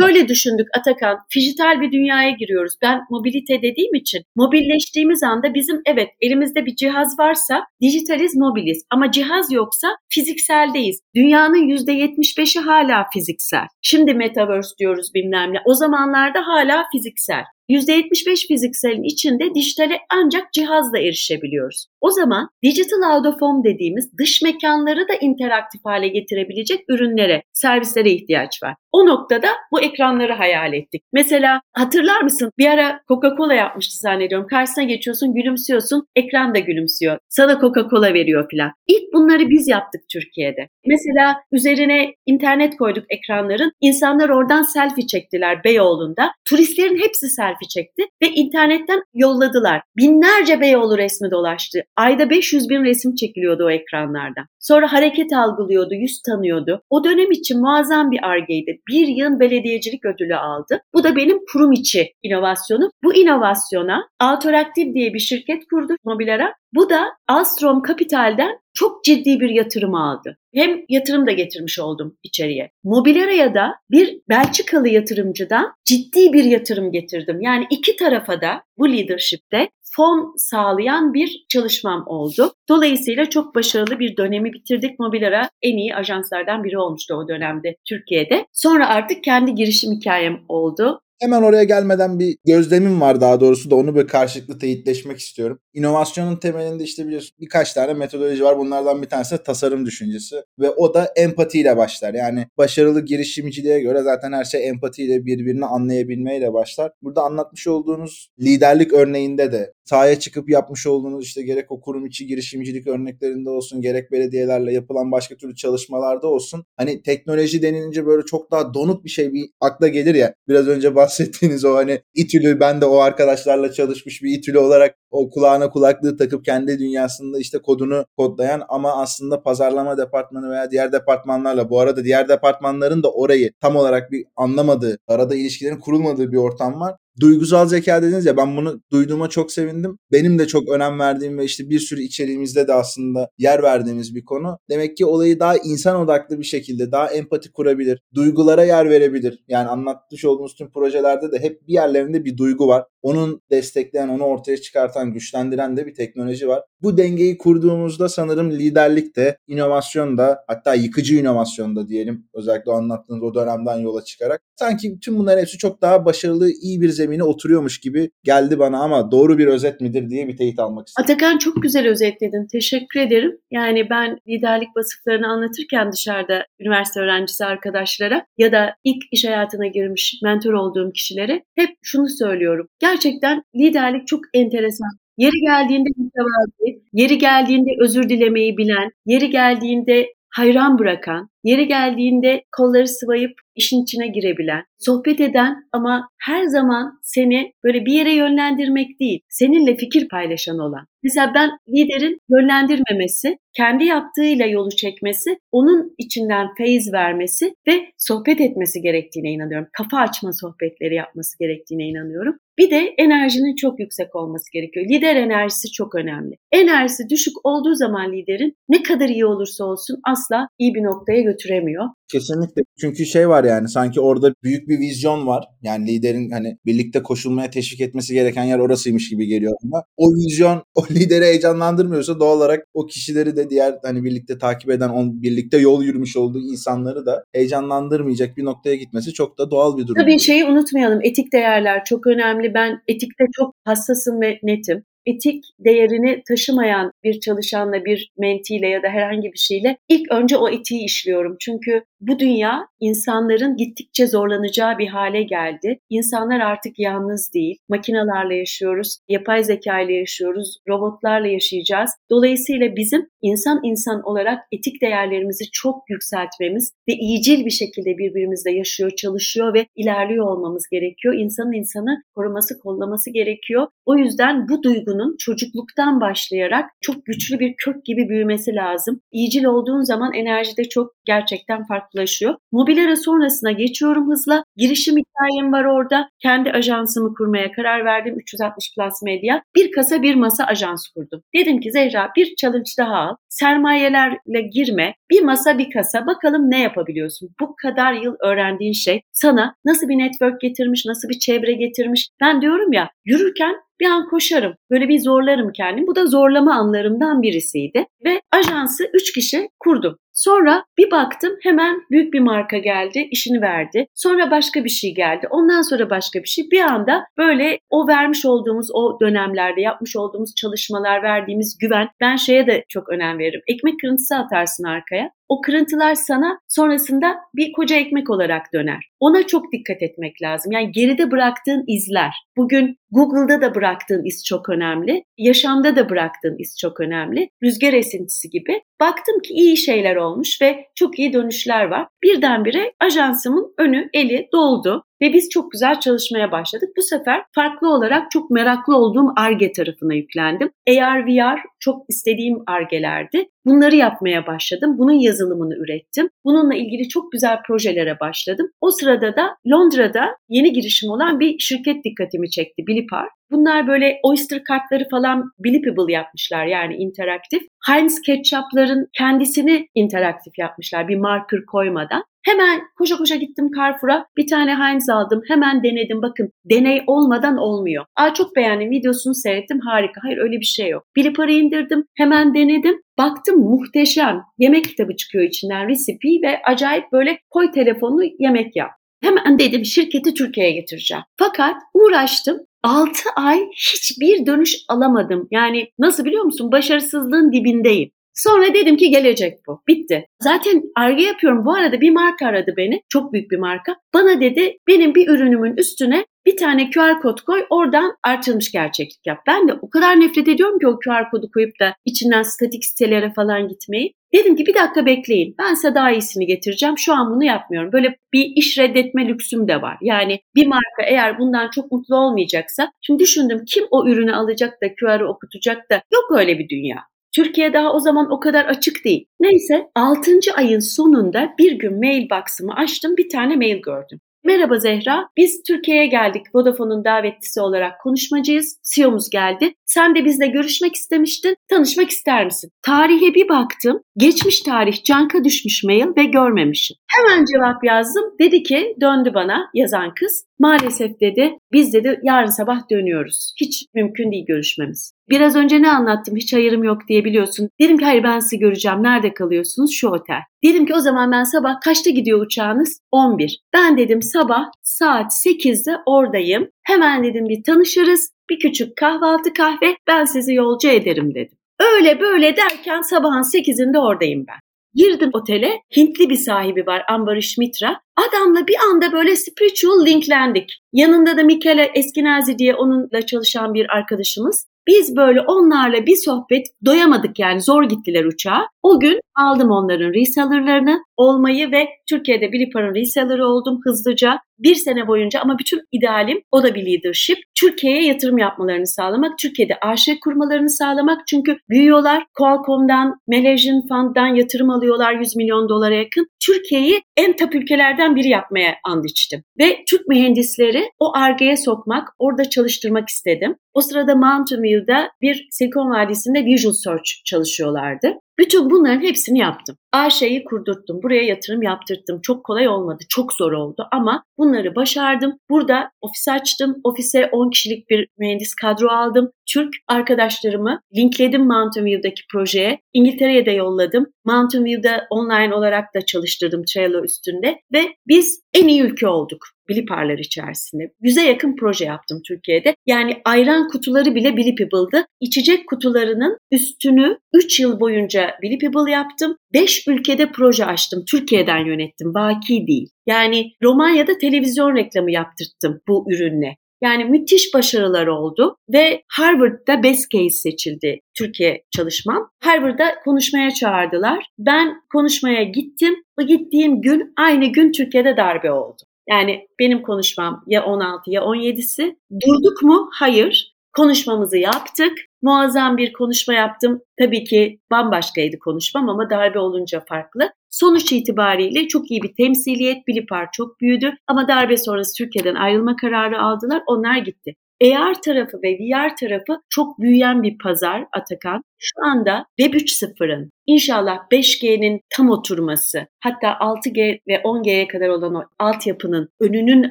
Böyle düşündük Atakan. Fijital bir dünyaya giriyoruz. Ben mobilite dediğim için mobilleştiğimiz anda bizim evet elimizde bir cihaz varsa dijitaliz mobiliz. Ama cihaz yoksa fizikseldeyiz. Dünyanın %75'i hala fiziksel. Şimdi metaverse diyoruz bilmem ne. O zamanlarda hala hala fiziksel. %75 fizikselin içinde dijitale ancak cihazla erişebiliyoruz. O zaman digital out of home dediğimiz dış mekanları da interaktif hale getirebilecek ürünlere, servislere ihtiyaç var. O noktada bu ekranları hayal ettik. Mesela hatırlar mısın bir ara Coca-Cola yapmıştı zannediyorum. Karşısına geçiyorsun, gülümsüyorsun, ekran da gülümsüyor. Sana Coca-Cola veriyor filan. İlk bunları biz yaptık Türkiye'de. Mesela üzerine internet koyduk ekranların. İnsanlar oradan selfie çektiler Beyoğlu'nda. Turistlerin hepsi selfie çekti ve internetten yolladılar. Binlerce Beyoğlu resmi dolaştı. Ayda 500 bin resim çekiliyordu o ekranlardan. Sonra hareket algılıyordu, yüz tanıyordu. O dönem için muazzam bir argeydi. Bir yıl belediyecilik ödülü aldı. Bu da benim kurum içi inovasyonu. Bu inovasyona Autoraktiv diye bir şirket kurdu Mobilara. Bu da Alstrom Kapital'den çok ciddi bir yatırım aldı. Hem yatırım da getirmiş oldum içeriye. Mobilera'ya da bir Belçikalı yatırımcıdan ciddi bir yatırım getirdim. Yani iki tarafa da bu leadership'te fon sağlayan bir çalışmam oldu. Dolayısıyla çok başarılı bir dönemi bitirdik. Mobilara en iyi ajanslardan biri olmuştu o dönemde Türkiye'de. Sonra artık kendi girişim hikayem oldu. Hemen oraya gelmeden bir gözlemim var daha doğrusu da onu bir karşılıklı teyitleşmek istiyorum. İnovasyonun temelinde işte biliyorsun birkaç tane metodoloji var. Bunlardan bir tanesi de tasarım düşüncesi ve o da empatiyle başlar. Yani başarılı girişimciliğe göre zaten her şey empatiyle birbirini anlayabilmeyle başlar. Burada anlatmış olduğunuz liderlik örneğinde de sahaya çıkıp yapmış olduğunuz işte gerek o kurum içi girişimcilik örneklerinde olsun gerek belediyelerle yapılan başka türlü çalışmalarda olsun. Hani teknoloji denilince böyle çok daha donuk bir şey bir akla gelir ya. Biraz önce bahsettiğiniz o hani İTÜ'lü ben de o arkadaşlarla çalışmış bir İTÜ'lü olarak o kulağına kulaklığı takıp kendi dünyasında işte kodunu kodlayan ama aslında pazarlama departmanı veya diğer departmanlarla bu arada diğer departmanların da orayı tam olarak bir anlamadığı, arada ilişkilerin kurulmadığı bir ortam var duygusal zeka dediniz ya ben bunu duyduğuma çok sevindim. Benim de çok önem verdiğim ve işte bir sürü içeriğimizde de aslında yer verdiğimiz bir konu. Demek ki olayı daha insan odaklı bir şekilde daha empati kurabilir. Duygulara yer verebilir. Yani anlatmış olduğumuz tüm projelerde de hep bir yerlerinde bir duygu var. Onun destekleyen, onu ortaya çıkartan, güçlendiren de bir teknoloji var. Bu dengeyi kurduğumuzda sanırım liderlik de, inovasyon da hatta yıkıcı inovasyon da diyelim özellikle anlattığınız o dönemden yola çıkarak sanki tüm bunların hepsi çok daha başarılı, iyi bir zemine oturuyormuş gibi geldi bana ama doğru bir özet midir diye bir teyit almak istedim. Atakan çok güzel özetledin. Teşekkür ederim. Yani ben liderlik vasıflarını anlatırken dışarıda üniversite öğrencisi arkadaşlara ya da ilk iş hayatına girmiş mentor olduğum kişilere hep şunu söylüyorum. Gerçekten liderlik çok enteresan. Yeri geldiğinde mütevazi, yeri geldiğinde özür dilemeyi bilen, yeri geldiğinde hayran bırakan, yeri geldiğinde kolları sıvayıp işin içine girebilen, sohbet eden ama her zaman seni böyle bir yere yönlendirmek değil, seninle fikir paylaşan olan. Mesela ben liderin yönlendirmemesi, kendi yaptığıyla yolu çekmesi, onun içinden feyiz vermesi ve sohbet etmesi gerektiğine inanıyorum. Kafa açma sohbetleri yapması gerektiğine inanıyorum. Bir de enerjinin çok yüksek olması gerekiyor. Lider enerjisi çok önemli. Enerjisi düşük olduğu zaman liderin ne kadar iyi olursa olsun asla iyi bir noktaya götüremiyor. Kesinlikle. Çünkü şey var yani sanki orada büyük bir vizyon var. Yani liderin hani birlikte koşulmaya teşvik etmesi gereken yer orasıymış gibi geliyor ama o vizyon o lideri heyecanlandırmıyorsa doğal olarak o kişileri de diğer hani birlikte takip eden, on, birlikte yol yürümüş olduğu insanları da heyecanlandırmayacak bir noktaya gitmesi çok da doğal bir durum. Tabii şeyi unutmayalım. Etik değerler çok önemli. Ben etikte çok hassasım ve netim etik değerini taşımayan bir çalışanla, bir mentiyle ya da herhangi bir şeyle ilk önce o etiği işliyorum. Çünkü bu dünya insanların gittikçe zorlanacağı bir hale geldi. İnsanlar artık yalnız değil. Makinalarla yaşıyoruz, yapay zeka ile yaşıyoruz, robotlarla yaşayacağız. Dolayısıyla bizim insan insan olarak etik değerlerimizi çok yükseltmemiz ve iyicil bir şekilde birbirimizle yaşıyor, çalışıyor ve ilerliyor olmamız gerekiyor. İnsanın insanı koruması, kollaması gerekiyor. O yüzden bu duygunun çocukluktan başlayarak çok güçlü bir kök gibi büyümesi lazım. İyicil olduğun zaman enerjide çok gerçekten farklılaşıyor. Mobilera sonrasına geçiyorum hızla. Girişim hikayem var orada. Kendi ajansımı kurmaya karar verdim. 360 Plus Media. Bir kasa bir masa ajans kurdum. Dedim ki Zehra bir challenge daha al. Sermayelerle girme. Bir masa bir kasa. Bakalım ne yapabiliyorsun? Bu kadar yıl öğrendiğin şey sana nasıl bir network getirmiş, nasıl bir çevre getirmiş. Ben diyorum ya yürürken bir an koşarım. Böyle bir zorlarım kendimi. Bu da zorlama anlarımdan birisiydi. Ve ajansı 3 kişi kurdum. Sonra bir baktım hemen büyük bir marka geldi, işini verdi. Sonra başka bir şey geldi. Ondan sonra başka bir şey. Bir anda böyle o vermiş olduğumuz o dönemlerde yapmış olduğumuz çalışmalar, verdiğimiz güven. Ben şeye de çok önem veririm. Ekmek kırıntısı atarsın arkaya o kırıntılar sana sonrasında bir koca ekmek olarak döner. Ona çok dikkat etmek lazım. Yani geride bıraktığın izler. Bugün Google'da da bıraktığın iz çok önemli. Yaşamda da bıraktığın iz çok önemli. Rüzgar esintisi gibi. Baktım ki iyi şeyler olmuş ve çok iyi dönüşler var. Birdenbire ajansımın önü, eli doldu. Ve biz çok güzel çalışmaya başladık. Bu sefer farklı olarak çok meraklı olduğum ARGE tarafına yüklendim. AR, VR çok istediğim ARGE'lerdi. Bunları yapmaya başladım. Bunun yazılımını ürettim. Bununla ilgili çok güzel projelere başladım. O sırada da Londra'da yeni girişim olan bir şirket dikkatimi çekti, Bilipar. Bunlar böyle Oyster kartları falan blippable yapmışlar yani interaktif. Heinz ketçapların kendisini interaktif yapmışlar bir marker koymadan. Hemen koşa koşa gittim Carrefour'a bir tane Heinz aldım. Hemen denedim bakın deney olmadan olmuyor. Aa çok beğendim videosunu seyrettim harika. Hayır öyle bir şey yok. Blipar'ı indirdim hemen denedim. Baktım muhteşem. Yemek kitabı çıkıyor içinden recipe ve acayip böyle koy telefonunu yemek yap. Hemen dedim şirketi Türkiye'ye getireceğim. Fakat uğraştım. 6 ay hiçbir dönüş alamadım. Yani nasıl biliyor musun? Başarısızlığın dibindeyim. Sonra dedim ki gelecek bu. Bitti. Zaten arge yapıyorum. Bu arada bir marka aradı beni. Çok büyük bir marka. Bana dedi benim bir ürünümün üstüne bir tane QR kod koy oradan artırılmış gerçeklik yap. Ben de o kadar nefret ediyorum ki o QR kodu koyup da içinden statik sitelere falan gitmeyi. Dedim ki bir dakika bekleyin. Ben size daha iyisini getireceğim. Şu an bunu yapmıyorum. Böyle bir iş reddetme lüksüm de var. Yani bir marka eğer bundan çok mutlu olmayacaksa şimdi düşündüm kim o ürünü alacak da QR'ı okutacak da yok öyle bir dünya. Türkiye daha o zaman o kadar açık değil. Neyse 6. ayın sonunda bir gün mailbox'ımı açtım bir tane mail gördüm. Merhaba Zehra, biz Türkiye'ye geldik. Vodafone'un davetlisi olarak konuşmacıyız. CEO'muz geldi. Sen de bizle görüşmek istemiştin. Tanışmak ister misin? Tarihe bir baktım. Geçmiş tarih canka düşmüş mail ve görmemişim. Hemen cevap yazdım. Dedi ki döndü bana yazan kız. Maalesef dedi biz dedi yarın sabah dönüyoruz. Hiç mümkün değil görüşmemiz. Biraz önce ne anlattım hiç hayırım yok diye biliyorsun. Dedim ki hayır ben sizi göreceğim. Nerede kalıyorsunuz? Şu otel. Dedim ki o zaman ben sabah kaçta gidiyor uçağınız? 11. Ben dedim sabah saat 8'de oradayım. Hemen dedim bir tanışırız. Bir küçük kahvaltı kahve ben sizi yolcu ederim dedim. Öyle böyle derken sabahın 8'inde oradayım ben. Girdim otele. Hintli bir sahibi var Ambarish Mitra. Adamla bir anda böyle spiritual linklendik. Yanında da Mikele Eskinazi diye onunla çalışan bir arkadaşımız. Biz böyle onlarla bir sohbet doyamadık yani zor gittiler uçağa. O gün aldım onların resellerlarını olmayı ve Türkiye'de Bilipar'ın reseller'ı oldum hızlıca. Bir sene boyunca ama bütün idealim o da bir leadership. Türkiye'ye yatırım yapmalarını sağlamak, Türkiye'de AŞ kurmalarını sağlamak. Çünkü büyüyorlar. Qualcomm'dan, Malaysian Fund'dan yatırım alıyorlar 100 milyon dolara yakın. Türkiye'yi en top ülkelerden biri yapmaya and içtim. Ve Türk mühendisleri o argeye sokmak, orada çalıştırmak istedim. O sırada Mountain View'da bir Silikon Vadisi'nde Visual Search çalışıyorlardı. Bütün bunların hepsini yaptım. AŞ'yi kurdurttum. Buraya yatırım yaptırttım. Çok kolay olmadı. Çok zor oldu ama bunları başardım. Burada ofis açtım. Ofise 10 kişilik bir mühendis kadro aldım. Türk arkadaşlarımı linkledim Mountain View'daki projeye. İngiltere'ye de yolladım. Mountain View'da online olarak da çalıştırdım Trello üstünde ve biz en iyi ülke olduk. Biliparlar içerisinde. Yüze yakın proje yaptım Türkiye'de. Yani ayran kutuları bile Bilipible'dı. İçecek kutularının üstünü 3 yıl boyunca Bilipable yaptım. 5 ülkede proje açtım. Türkiye'den yönettim. Baki değil. Yani Romanya'da televizyon reklamı yaptırttım bu ürünle. Yani müthiş başarılar oldu ve Harvard'da best case seçildi Türkiye çalışmam. Harvard'da konuşmaya çağırdılar. Ben konuşmaya gittim. O gittiğim gün aynı gün Türkiye'de darbe oldu. Yani benim konuşmam ya 16 ya 17'si. Durduk mu? Hayır. Konuşmamızı yaptık. Muazzam bir konuşma yaptım. Tabii ki bambaşkaydı konuşmam ama darbe olunca farklı. Sonuç itibariyle çok iyi bir temsiliyet. Bilipar çok büyüdü ama darbe sonrası Türkiye'den ayrılma kararı aldılar. Onlar gitti. AR tarafı ve VR tarafı çok büyüyen bir pazar Atakan. Şu anda Web 3.0'ın inşallah 5G'nin tam oturması, hatta 6G ve 10G'ye kadar olan o altyapının önünün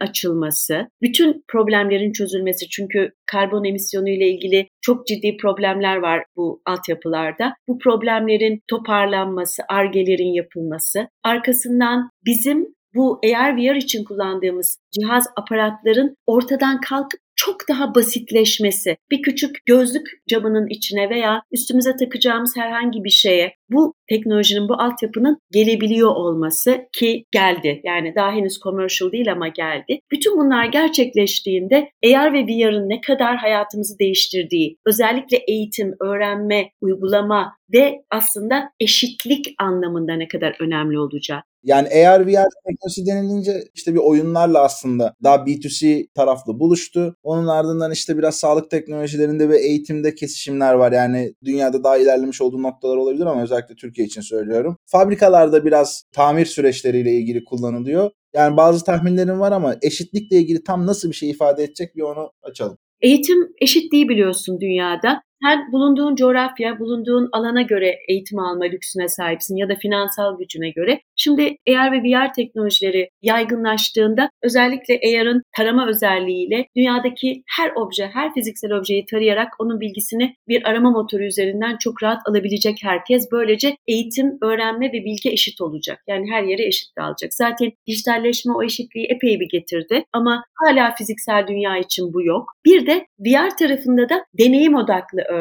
açılması, bütün problemlerin çözülmesi çünkü karbon emisyonu ile ilgili çok ciddi problemler var bu altyapılarda. Bu problemlerin toparlanması, argelerin yapılması, arkasından bizim bu AR VR için kullandığımız cihaz aparatların ortadan kalkıp çok daha basitleşmesi, bir küçük gözlük camının içine veya üstümüze takacağımız herhangi bir şeye bu teknolojinin, bu altyapının gelebiliyor olması ki geldi. Yani daha henüz commercial değil ama geldi. Bütün bunlar gerçekleştiğinde AR ve VR'ın ne kadar hayatımızı değiştirdiği, özellikle eğitim, öğrenme, uygulama ve aslında eşitlik anlamında ne kadar önemli olacağı. Yani AR VR teknolojisi denilince işte bir oyunlarla aslında daha B2C taraflı buluştu. Onun ardından işte biraz sağlık teknolojilerinde ve eğitimde kesişimler var. Yani dünyada daha ilerlemiş olduğu noktalar olabilir ama özellikle Türkiye için söylüyorum. Fabrikalarda biraz tamir süreçleriyle ilgili kullanılıyor. Yani bazı tahminlerim var ama eşitlikle ilgili tam nasıl bir şey ifade edecek bir onu açalım. Eğitim eşitliği biliyorsun dünyada. Sen bulunduğun coğrafya, bulunduğun alana göre eğitim alma lüksüne sahipsin ya da finansal gücüne göre. Şimdi AR ve VR teknolojileri yaygınlaştığında özellikle AR'ın tarama özelliğiyle dünyadaki her obje, her fiziksel objeyi tarayarak onun bilgisini bir arama motoru üzerinden çok rahat alabilecek herkes. Böylece eğitim, öğrenme ve bilgi eşit olacak. Yani her yere eşit dağılacak. Zaten dijitalleşme o eşitliği epey bir getirdi ama hala fiziksel dünya için bu yok. Bir de VR tarafında da deneyim odaklı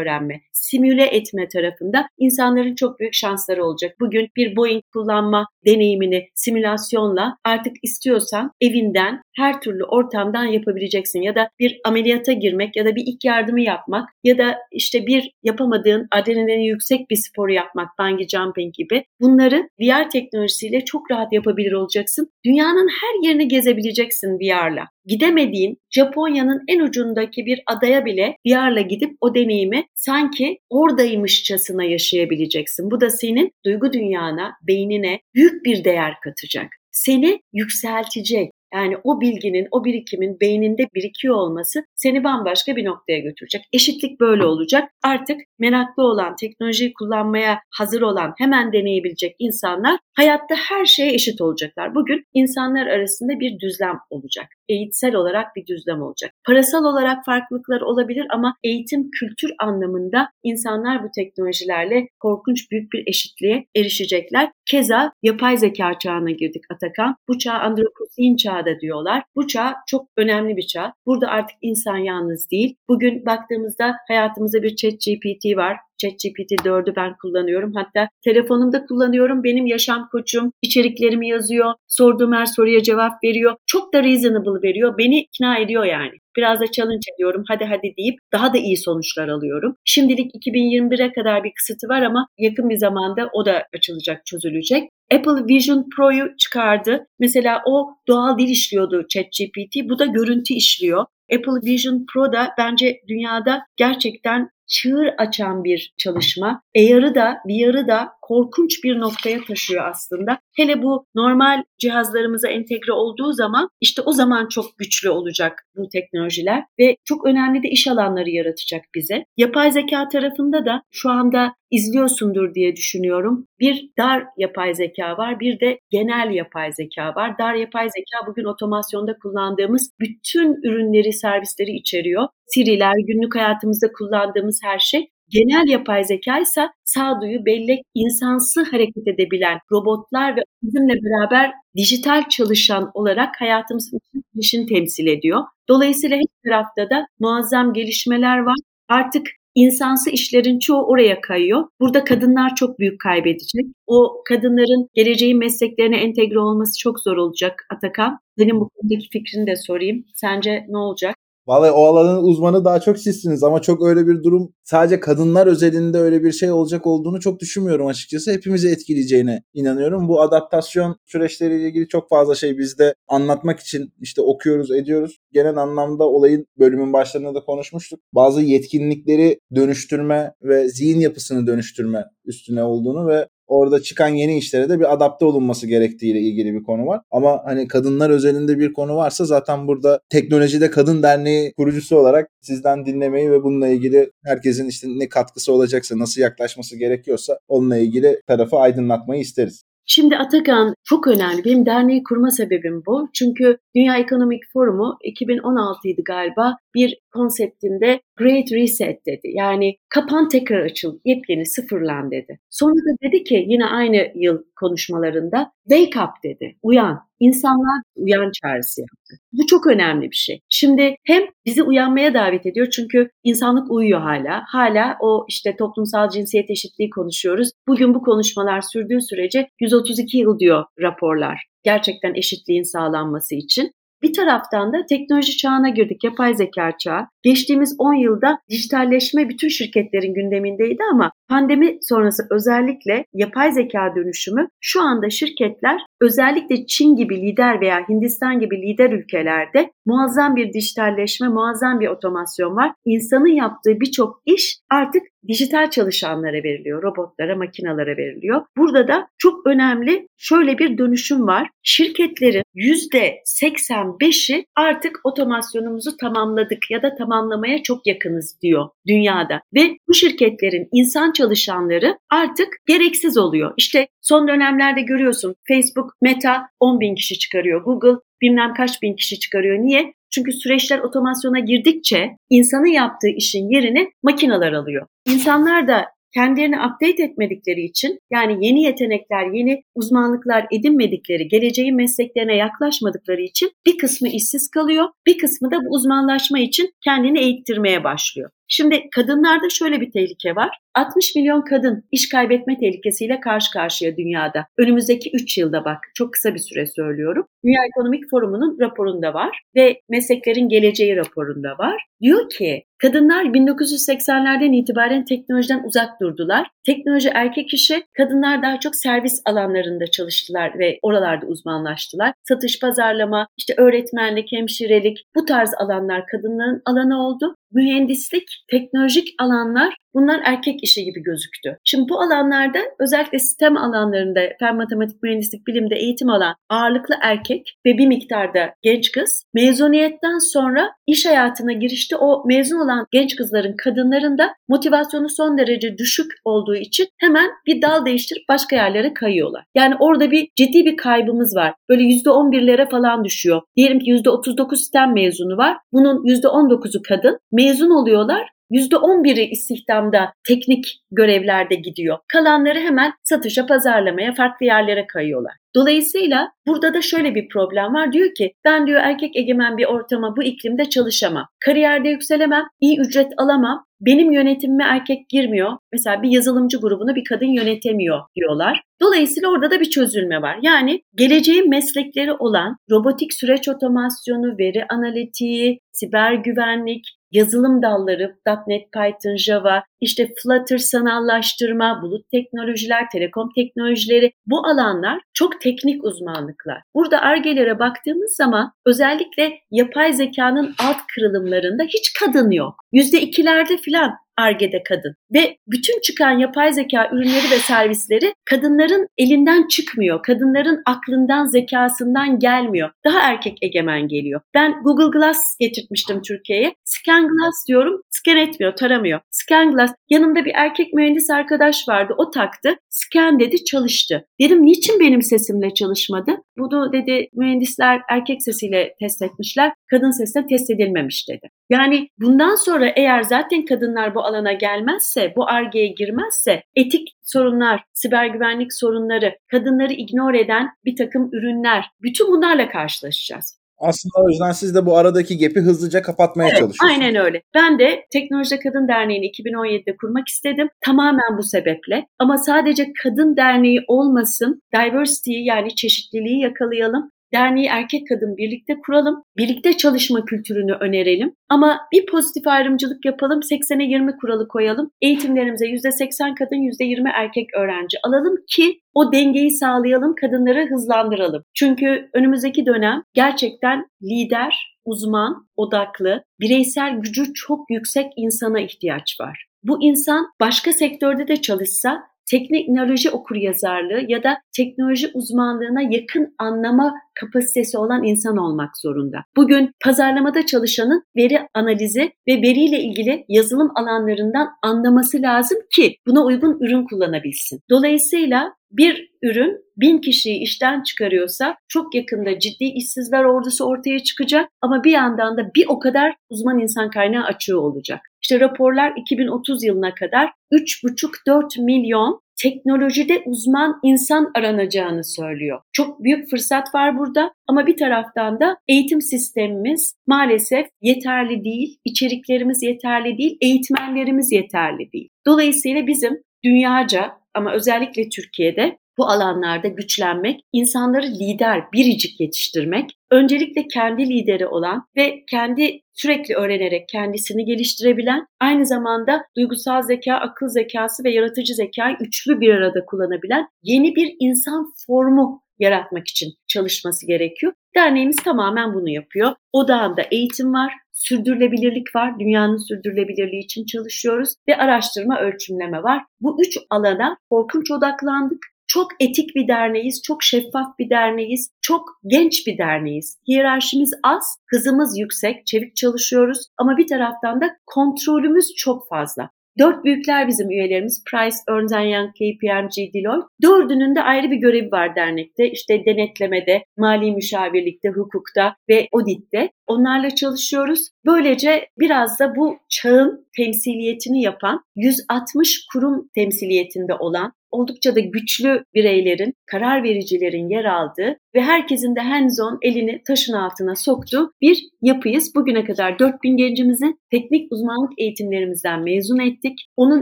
simüle etme tarafında insanların çok büyük şansları olacak. Bugün bir Boeing kullanma deneyimini simülasyonla artık istiyorsan evinden her türlü ortamdan yapabileceksin ya da bir ameliyata girmek ya da bir ilk yardımı yapmak ya da işte bir yapamadığın adrenalini yüksek bir sporu yapmak, bungee jumping gibi bunları VR teknolojisiyle çok rahat yapabilir olacaksın. Dünyanın her yerini gezebileceksin VR'la. Gidemediğin Japonya'nın en ucundaki bir adaya bile VR'la gidip o deneyimi sanki oradaymışçasına yaşayabileceksin. Bu da senin duygu dünyana, beynine büyük bir değer katacak. Seni yükseltecek. Yani o bilginin, o birikimin beyninde birikiyor olması seni bambaşka bir noktaya götürecek. Eşitlik böyle olacak. Artık meraklı olan, teknolojiyi kullanmaya hazır olan, hemen deneyebilecek insanlar hayatta her şeye eşit olacaklar. Bugün insanlar arasında bir düzlem olacak. Eğitsel olarak bir düzlem olacak. Parasal olarak farklılıklar olabilir ama eğitim kültür anlamında insanlar bu teknolojilerle korkunç büyük bir eşitliğe erişecekler. Keza yapay zeka çağına girdik Atakan. Bu çağ androposin çağda diyorlar. Bu çağ çok önemli bir çağ. Burada artık insan yalnız değil. Bugün baktığımızda hayatımızda bir chat GPT var. ChatGPT 4'ü ben kullanıyorum. Hatta telefonumda kullanıyorum. Benim yaşam koçum içeriklerimi yazıyor. Sorduğum her soruya cevap veriyor. Çok da reasonable veriyor. Beni ikna ediyor yani. Biraz da challenge ediyorum. Hadi hadi deyip daha da iyi sonuçlar alıyorum. Şimdilik 2021'e kadar bir kısıtı var ama yakın bir zamanda o da açılacak, çözülecek. Apple Vision Pro'yu çıkardı. Mesela o doğal dil işliyordu ChatGPT. Bu da görüntü işliyor. Apple Vision Pro da bence dünyada gerçekten çığır açan bir çalışma. AR'ı da VR'ı da korkunç bir noktaya taşıyor aslında. Hele bu normal cihazlarımıza entegre olduğu zaman işte o zaman çok güçlü olacak bu teknolojiler ve çok önemli de iş alanları yaratacak bize. Yapay zeka tarafında da şu anda izliyorsundur diye düşünüyorum. Bir dar yapay zeka var, bir de genel yapay zeka var. Dar yapay zeka bugün otomasyonda kullandığımız bütün ürünleri, servisleri içeriyor. Siri'ler, günlük hayatımızda kullandığımız her şey. Genel yapay zeka ise sağduyu, bellek, insansı hareket edebilen robotlar ve bizimle beraber dijital çalışan olarak hayatımızın için temsil ediyor. Dolayısıyla her tarafta da muazzam gelişmeler var. Artık insansı işlerin çoğu oraya kayıyor. Burada kadınlar çok büyük kaybedecek. O kadınların geleceğin mesleklerine entegre olması çok zor olacak Atakan. Senin bu konudaki fikrini de sorayım. Sence ne olacak? Vallahi o alanın uzmanı daha çok sizsiniz ama çok öyle bir durum sadece kadınlar özelinde öyle bir şey olacak olduğunu çok düşünmüyorum açıkçası. Hepimizi etkileyeceğine inanıyorum. Bu adaptasyon süreçleriyle ilgili çok fazla şey bizde anlatmak için işte okuyoruz, ediyoruz. Genel anlamda olayın bölümün başlarında da konuşmuştuk. Bazı yetkinlikleri dönüştürme ve zihin yapısını dönüştürme üstüne olduğunu ve orada çıkan yeni işlere de bir adapte olunması gerektiğiyle ilgili bir konu var. Ama hani kadınlar özelinde bir konu varsa zaten burada teknolojide kadın derneği kurucusu olarak sizden dinlemeyi ve bununla ilgili herkesin işte ne katkısı olacaksa, nasıl yaklaşması gerekiyorsa onunla ilgili tarafı aydınlatmayı isteriz. Şimdi Atakan çok önemli. Benim derneği kurma sebebim bu. Çünkü Dünya Ekonomik Forumu 2016 idi galiba bir konseptinde Great Reset dedi. Yani kapan tekrar açıl, yepyeni sıfırlan dedi. Sonra da dedi ki yine aynı yıl konuşmalarında wake up dedi. Uyan. İnsanlar uyan çağrısı yaptı. Bu çok önemli bir şey. Şimdi hem bizi uyanmaya davet ediyor çünkü insanlık uyuyor hala. Hala o işte toplumsal cinsiyet eşitliği konuşuyoruz. Bugün bu konuşmalar sürdüğü sürece 132 yıl diyor raporlar gerçekten eşitliğin sağlanması için. Bir taraftan da teknoloji çağına girdik, yapay zeka çağı. Geçtiğimiz 10 yılda dijitalleşme bütün şirketlerin gündemindeydi ama pandemi sonrası özellikle yapay zeka dönüşümü şu anda şirketler özellikle Çin gibi lider veya Hindistan gibi lider ülkelerde muazzam bir dijitalleşme, muazzam bir otomasyon var. İnsanın yaptığı birçok iş artık dijital çalışanlara veriliyor, robotlara, makinalara veriliyor. Burada da çok önemli şöyle bir dönüşüm var. Şirketlerin %85'i artık otomasyonumuzu tamamladık ya da tamamlamaya çok yakınız diyor dünyada. Ve bu şirketlerin insan çalışanları artık gereksiz oluyor. İşte son dönemlerde görüyorsun Facebook, Meta 10 bin kişi çıkarıyor. Google bilmem kaç bin kişi çıkarıyor. Niye? Çünkü süreçler otomasyona girdikçe insanın yaptığı işin yerini makineler alıyor. İnsanlar da kendilerini update etmedikleri için yani yeni yetenekler, yeni uzmanlıklar edinmedikleri, geleceğin mesleklerine yaklaşmadıkları için bir kısmı işsiz kalıyor, bir kısmı da bu uzmanlaşma için kendini eğittirmeye başlıyor. Şimdi kadınlarda şöyle bir tehlike var. 60 milyon kadın iş kaybetme tehlikesiyle karşı karşıya dünyada. Önümüzdeki 3 yılda bak çok kısa bir süre söylüyorum. Dünya Ekonomik Forumu'nun raporunda var ve mesleklerin geleceği raporunda var. Diyor ki kadınlar 1980'lerden itibaren teknolojiden uzak durdular. Teknoloji erkek işi, kadınlar daha çok servis alanlarında çalıştılar ve oralarda uzmanlaştılar. Satış, pazarlama, işte öğretmenlik, hemşirelik bu tarz alanlar kadınların alanı oldu mühendislik, teknolojik alanlar bunlar erkek işi gibi gözüktü. Şimdi bu alanlarda özellikle sistem alanlarında fen matematik, mühendislik, bilimde eğitim alan ağırlıklı erkek ve bir miktarda genç kız mezuniyetten sonra iş hayatına girişte o mezun olan genç kızların, kadınların da motivasyonu son derece düşük olduğu için hemen bir dal değiştirip başka yerlere kayıyorlar. Yani orada bir ciddi bir kaybımız var. Böyle %11'lere falan düşüyor. Diyelim ki %39 sistem mezunu var. Bunun %19'u kadın mezun oluyorlar %11'i istihdamda teknik görevlerde gidiyor. Kalanları hemen satışa, pazarlamaya, farklı yerlere kayıyorlar. Dolayısıyla burada da şöyle bir problem var. Diyor ki ben diyor erkek egemen bir ortama bu iklimde çalışamam. Kariyerde yükselemem, iyi ücret alamam. Benim yönetimime erkek girmiyor. Mesela bir yazılımcı grubunu bir kadın yönetemiyor diyorlar. Dolayısıyla orada da bir çözülme var. Yani geleceğin meslekleri olan robotik süreç otomasyonu, veri analitiği, siber güvenlik, yazılım dalları .NET, Python, Java, işte Flutter sanallaştırma, bulut teknolojiler, telekom teknolojileri bu alanlar çok teknik uzmanlıklar. Burada argelere baktığımız zaman özellikle yapay zekanın alt kırılımlarında hiç kadın yok. %2'lerde filan ARGE'de kadın. Ve bütün çıkan yapay zeka ürünleri ve servisleri kadınların elinden çıkmıyor. Kadınların aklından, zekasından gelmiyor. Daha erkek egemen geliyor. Ben Google Glass getirtmiştim Türkiye'ye. Scan Glass diyorum, scan etmiyor, taramıyor. Scan Glass, yanımda bir erkek mühendis arkadaş vardı, o taktı. Scan dedi, çalıştı. Dedim niçin benim sesimle çalışmadı? Bunu dedi mühendisler erkek sesiyle test etmişler, kadın sesle test edilmemiş dedi. Yani bundan sonra eğer zaten kadınlar bu alana gelmezse, bu argeye girmezse etik sorunlar, siber güvenlik sorunları, kadınları ignore eden bir takım ürünler, bütün bunlarla karşılaşacağız. Aslında o yüzden siz de bu aradaki gap'i hızlıca kapatmaya evet, çalışıyorsunuz. Aynen öyle. Ben de Teknolojide Kadın Derneği'ni 2017'de kurmak istedim. Tamamen bu sebeple. Ama sadece kadın derneği olmasın, diversity'yi yani çeşitliliği yakalayalım derneği erkek kadın birlikte kuralım, birlikte çalışma kültürünü önerelim. Ama bir pozitif ayrımcılık yapalım, 80'e 20 kuralı koyalım. Eğitimlerimize %80 kadın, %20 erkek öğrenci alalım ki o dengeyi sağlayalım, kadınları hızlandıralım. Çünkü önümüzdeki dönem gerçekten lider, uzman, odaklı, bireysel gücü çok yüksek insana ihtiyaç var. Bu insan başka sektörde de çalışsa teknoloji okur yazarlığı ya da teknoloji uzmanlığına yakın anlama kapasitesi olan insan olmak zorunda. Bugün pazarlamada çalışanın veri analizi ve veriyle ilgili yazılım alanlarından anlaması lazım ki buna uygun ürün kullanabilsin. Dolayısıyla bir ürün bin kişiyi işten çıkarıyorsa çok yakında ciddi işsizler ordusu ortaya çıkacak ama bir yandan da bir o kadar uzman insan kaynağı açığı olacak. İşte raporlar 2030 yılına kadar 3,5-4 milyon teknolojide uzman insan aranacağını söylüyor. Çok büyük fırsat var burada ama bir taraftan da eğitim sistemimiz maalesef yeterli değil, içeriklerimiz yeterli değil, eğitmenlerimiz yeterli değil. Dolayısıyla bizim dünyaca ama özellikle Türkiye'de bu alanlarda güçlenmek, insanları lider, biricik yetiştirmek, öncelikle kendi lideri olan ve kendi sürekli öğrenerek kendisini geliştirebilen, aynı zamanda duygusal zeka, akıl zekası ve yaratıcı zekayı üçlü bir arada kullanabilen yeni bir insan formu yaratmak için çalışması gerekiyor. Derneğimiz tamamen bunu yapıyor. Odağında eğitim var, sürdürülebilirlik var. Dünyanın sürdürülebilirliği için çalışıyoruz ve araştırma, ölçümleme var. Bu üç alana korkunç odaklandık çok etik bir derneğiz, çok şeffaf bir derneğiz, çok genç bir derneğiz. Hiyerarşimiz az, hızımız yüksek, çevik çalışıyoruz ama bir taraftan da kontrolümüz çok fazla. Dört büyükler bizim üyelerimiz. Price, Ernst Young, KPMG, Deloitte. Dördünün de ayrı bir görevi var dernekte. İşte denetlemede, mali müşavirlikte, hukukta ve auditte. Onlarla çalışıyoruz. Böylece biraz da bu çağın temsiliyetini yapan 160 kurum temsiliyetinde olan oldukça da güçlü bireylerin, karar vericilerin yer aldığı ve herkesin de hands-on elini taşın altına soktuğu bir yapıyız. Bugüne kadar 4000 gencimizi teknik uzmanlık eğitimlerimizden mezun ettik. Onun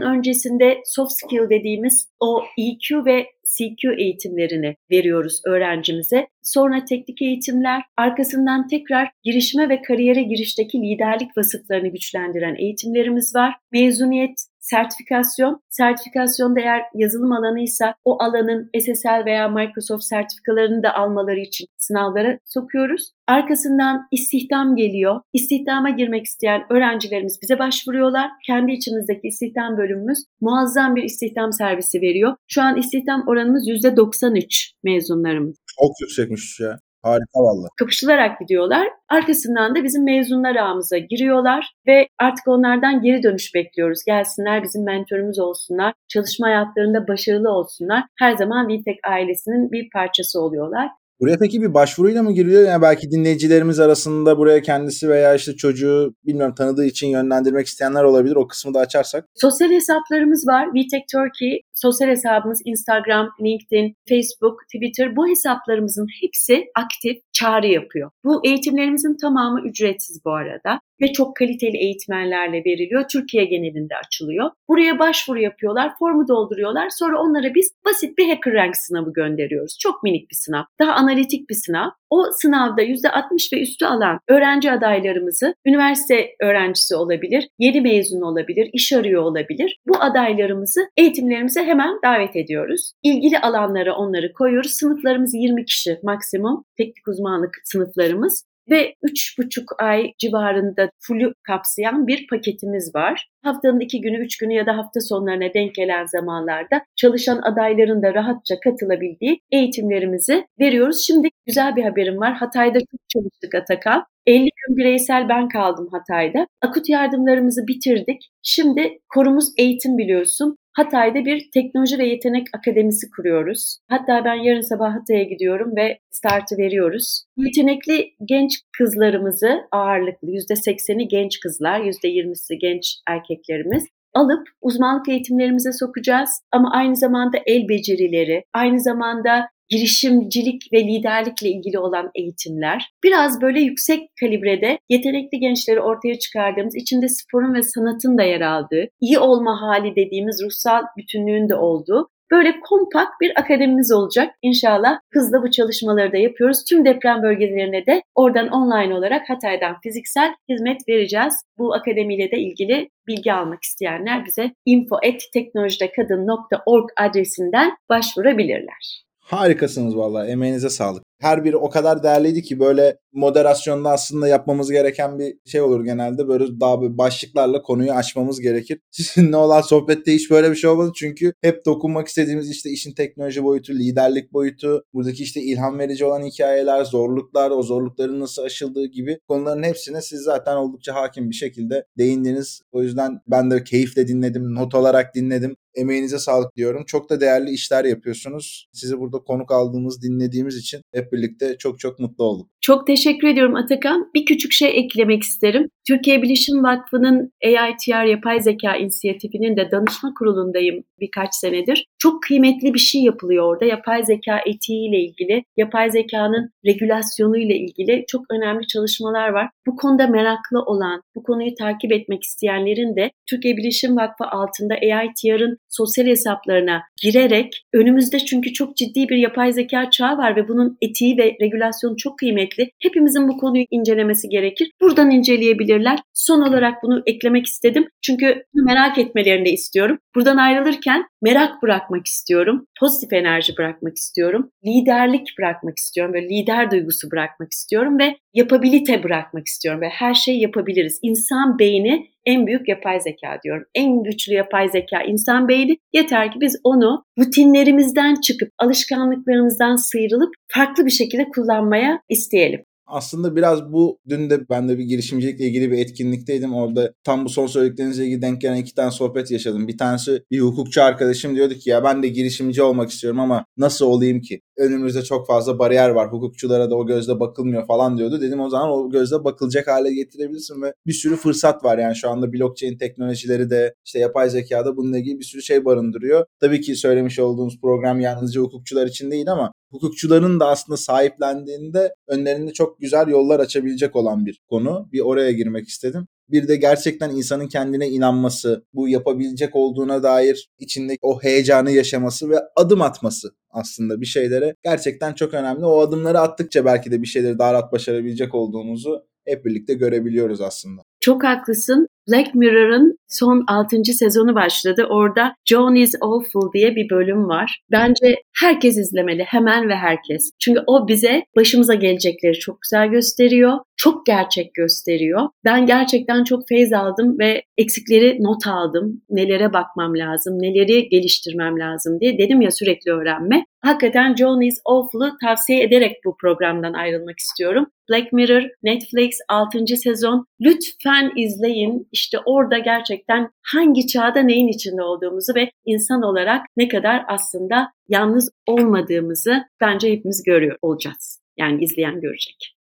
öncesinde soft skill dediğimiz o EQ ve CQ eğitimlerini veriyoruz öğrencimize. Sonra teknik eğitimler, arkasından tekrar girişime ve kariyere girişteki liderlik vasıflarını güçlendiren eğitimlerimiz var. Mezuniyet sertifikasyon. Sertifikasyonda eğer yazılım alanıysa o alanın SSL veya Microsoft sertifikalarını da almaları için sınavlara sokuyoruz. Arkasından istihdam geliyor. İstihdama girmek isteyen öğrencilerimiz bize başvuruyorlar. Kendi içimizdeki istihdam bölümümüz muazzam bir istihdam servisi veriyor. Şu an istihdam oranımız %93 mezunlarımız. Çok yüksekmiş ya. Harika valla. Kapışılarak gidiyorlar. Arkasından da bizim mezunlar ağımıza giriyorlar ve artık onlardan geri dönüş bekliyoruz. Gelsinler bizim mentorumuz olsunlar. Çalışma hayatlarında başarılı olsunlar. Her zaman VTech ailesinin bir parçası oluyorlar. Buraya peki bir başvuruyla mı giriliyor? Yani belki dinleyicilerimiz arasında buraya kendisi veya işte çocuğu bilmiyorum tanıdığı için yönlendirmek isteyenler olabilir. O kısmı da açarsak. Sosyal hesaplarımız var. VTech Turkey sosyal hesabımız Instagram, LinkedIn, Facebook, Twitter bu hesaplarımızın hepsi aktif çağrı yapıyor. Bu eğitimlerimizin tamamı ücretsiz bu arada ve çok kaliteli eğitmenlerle veriliyor. Türkiye genelinde açılıyor. Buraya başvuru yapıyorlar, formu dolduruyorlar. Sonra onlara biz basit bir Hacker Rank sınavı gönderiyoruz. Çok minik bir sınav. Daha analitik bir sınav. O sınavda %60 ve üstü alan öğrenci adaylarımızı üniversite öğrencisi olabilir, yeni mezun olabilir, iş arıyor olabilir. Bu adaylarımızı eğitimlerimize hemen davet ediyoruz. İlgili alanlara onları koyuyoruz. Sınıflarımız 20 kişi maksimum teknik uzmanlık sınıflarımız ve 3,5 ay civarında full'ü kapsayan bir paketimiz var. Haftanın iki günü, üç günü ya da hafta sonlarına denk gelen zamanlarda çalışan adayların da rahatça katılabildiği eğitimlerimizi veriyoruz. Şimdi güzel bir haberim var. Hatay'da çok çalıştık Atakan. 50 gün bireysel ben kaldım Hatay'da. Akut yardımlarımızı bitirdik. Şimdi korumuz eğitim biliyorsun. Hatay'da bir teknoloji ve yetenek akademisi kuruyoruz. Hatta ben yarın sabah Hatay'a gidiyorum ve startı veriyoruz. Yetenekli genç kızlarımızı ağırlıklı %80'i genç kızlar, %20'si genç erkeklerimiz alıp uzmanlık eğitimlerimize sokacağız. Ama aynı zamanda el becerileri, aynı zamanda girişimcilik ve liderlikle ilgili olan eğitimler, biraz böyle yüksek kalibrede yetenekli gençleri ortaya çıkardığımız, içinde sporun ve sanatın da yer aldığı, iyi olma hali dediğimiz ruhsal bütünlüğün de olduğu Böyle kompakt bir akademimiz olacak. İnşallah hızla bu çalışmaları da yapıyoruz. Tüm deprem bölgelerine de oradan online olarak Hatay'dan fiziksel hizmet vereceğiz. Bu akademiyle de ilgili bilgi almak isteyenler bize info.teknolojidekadın.org adresinden başvurabilirler. Harikasınız vallahi emeğinize sağlık. Her biri o kadar değerliydi ki böyle moderasyonda aslında yapmamız gereken bir şey olur genelde. Böyle daha bir başlıklarla konuyu açmamız gerekir. Sizinle olan sohbette hiç böyle bir şey olmadı. Çünkü hep dokunmak istediğimiz işte işin teknoloji boyutu, liderlik boyutu, buradaki işte ilham verici olan hikayeler, zorluklar, o zorlukların nasıl aşıldığı gibi konuların hepsine siz zaten oldukça hakim bir şekilde değindiniz. O yüzden ben de keyifle dinledim, not olarak dinledim. Emeğinize sağlık diyorum. Çok da değerli işler yapıyorsunuz. Sizi burada konuk aldığımız, dinlediğimiz için hep birlikte çok çok mutlu olduk. Çok teşekkür ediyorum Atakan. Bir küçük şey eklemek isterim. Türkiye Bilişim Vakfı'nın AITR Yapay Zeka İnisiyatifi'nin de danışma kurulundayım birkaç senedir. Çok kıymetli bir şey yapılıyor orada. Yapay zeka etiğiyle ilgili, yapay zekanın regülasyonu ilgili çok önemli çalışmalar var. Bu konuda meraklı olan, bu konuyu takip etmek isteyenlerin de Türkiye Bilişim Vakfı altında AITR'ın sosyal hesaplarına girerek önümüzde çünkü çok ciddi bir yapay zeka çağı var ve bunun etiği ve regülasyonu çok kıymetli. Hepimizin bu konuyu incelemesi gerekir. Buradan inceleyebilirler. Son olarak bunu eklemek istedim. Çünkü merak etmelerini de istiyorum. Buradan ayrılırken merak bırakmak istiyorum. Pozitif enerji bırakmak istiyorum. Liderlik bırakmak istiyorum. Böyle lider duygusu bırakmak istiyorum ve yapabilite bırakmak istiyorum. Ve her şeyi yapabiliriz. İnsan beyni en büyük yapay zeka diyorum. En güçlü yapay zeka insan beyni. Yeter ki biz onu rutinlerimizden çıkıp alışkanlıklarımızdan sıyrılıp farklı bir şekilde kullanmaya isteyelim. Aslında biraz bu dün de ben de bir girişimcilikle ilgili bir etkinlikteydim. Orada tam bu son söylediklerinizle ilgili denk gelen iki tane sohbet yaşadım. Bir tanesi bir hukukçu arkadaşım diyordu ki ya ben de girişimci olmak istiyorum ama nasıl olayım ki? Önümüzde çok fazla bariyer var. Hukukçulara da o gözle bakılmıyor falan diyordu. Dedim o zaman o gözle bakılacak hale getirebilirsin ve bir sürü fırsat var. Yani şu anda blockchain teknolojileri de işte yapay zekada bununla ilgili bir sürü şey barındırıyor. Tabii ki söylemiş olduğumuz program yalnızca hukukçular için değil ama hukukçuların da aslında sahiplendiğinde önlerinde çok güzel yollar açabilecek olan bir konu. Bir oraya girmek istedim. Bir de gerçekten insanın kendine inanması, bu yapabilecek olduğuna dair içindeki o heyecanı yaşaması ve adım atması aslında bir şeylere gerçekten çok önemli. O adımları attıkça belki de bir şeyleri daha rahat başarabilecek olduğumuzu hep birlikte görebiliyoruz aslında. Çok haklısın. Black Mirror'ın son 6. sezonu başladı. Orada John is Awful diye bir bölüm var. Bence herkes izlemeli. Hemen ve herkes. Çünkü o bize başımıza gelecekleri çok güzel gösteriyor. Çok gerçek gösteriyor. Ben gerçekten çok feyz aldım ve eksikleri not aldım. Nelere bakmam lazım, neleri geliştirmem lazım diye. Dedim ya sürekli öğrenme. Hakikaten John is Awful'u tavsiye ederek bu programdan ayrılmak istiyorum. Black Mirror, Netflix 6. sezon. Lütfen izleyin işte orada gerçekten hangi çağda neyin içinde olduğumuzu ve insan olarak ne kadar aslında yalnız olmadığımızı bence hepimiz görüyor olacağız. Yani izleyen görecek.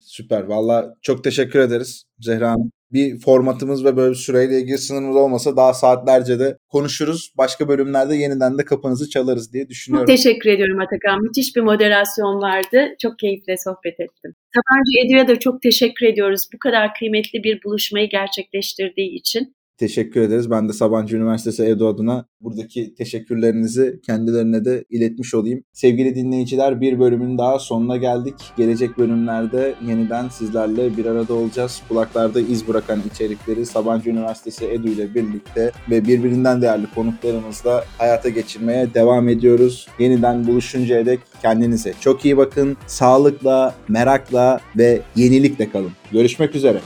Süper. Valla çok teşekkür ederiz Zehra Hanım. Bir formatımız ve böyle bir süreyle ilgili sınırımız olmasa daha saatlerce de konuşuruz. Başka bölümlerde yeniden de kapınızı çalarız diye düşünüyorum. Teşekkür ediyorum Atakan. Müthiş bir moderasyon vardı. Çok keyifle sohbet ettim. Sabancı Edu'ya da çok teşekkür ediyoruz. Bu kadar kıymetli bir buluşmayı gerçekleştirdiği için teşekkür ederiz. Ben de Sabancı Üniversitesi Edu adına buradaki teşekkürlerinizi kendilerine de iletmiş olayım. Sevgili dinleyiciler bir bölümün daha sonuna geldik. Gelecek bölümlerde yeniden sizlerle bir arada olacağız. Kulaklarda iz bırakan içerikleri Sabancı Üniversitesi Edu ile birlikte ve birbirinden değerli konuklarımızla hayata geçirmeye devam ediyoruz. Yeniden buluşuncaya dek kendinize çok iyi bakın. Sağlıkla, merakla ve yenilikle kalın. Görüşmek üzere.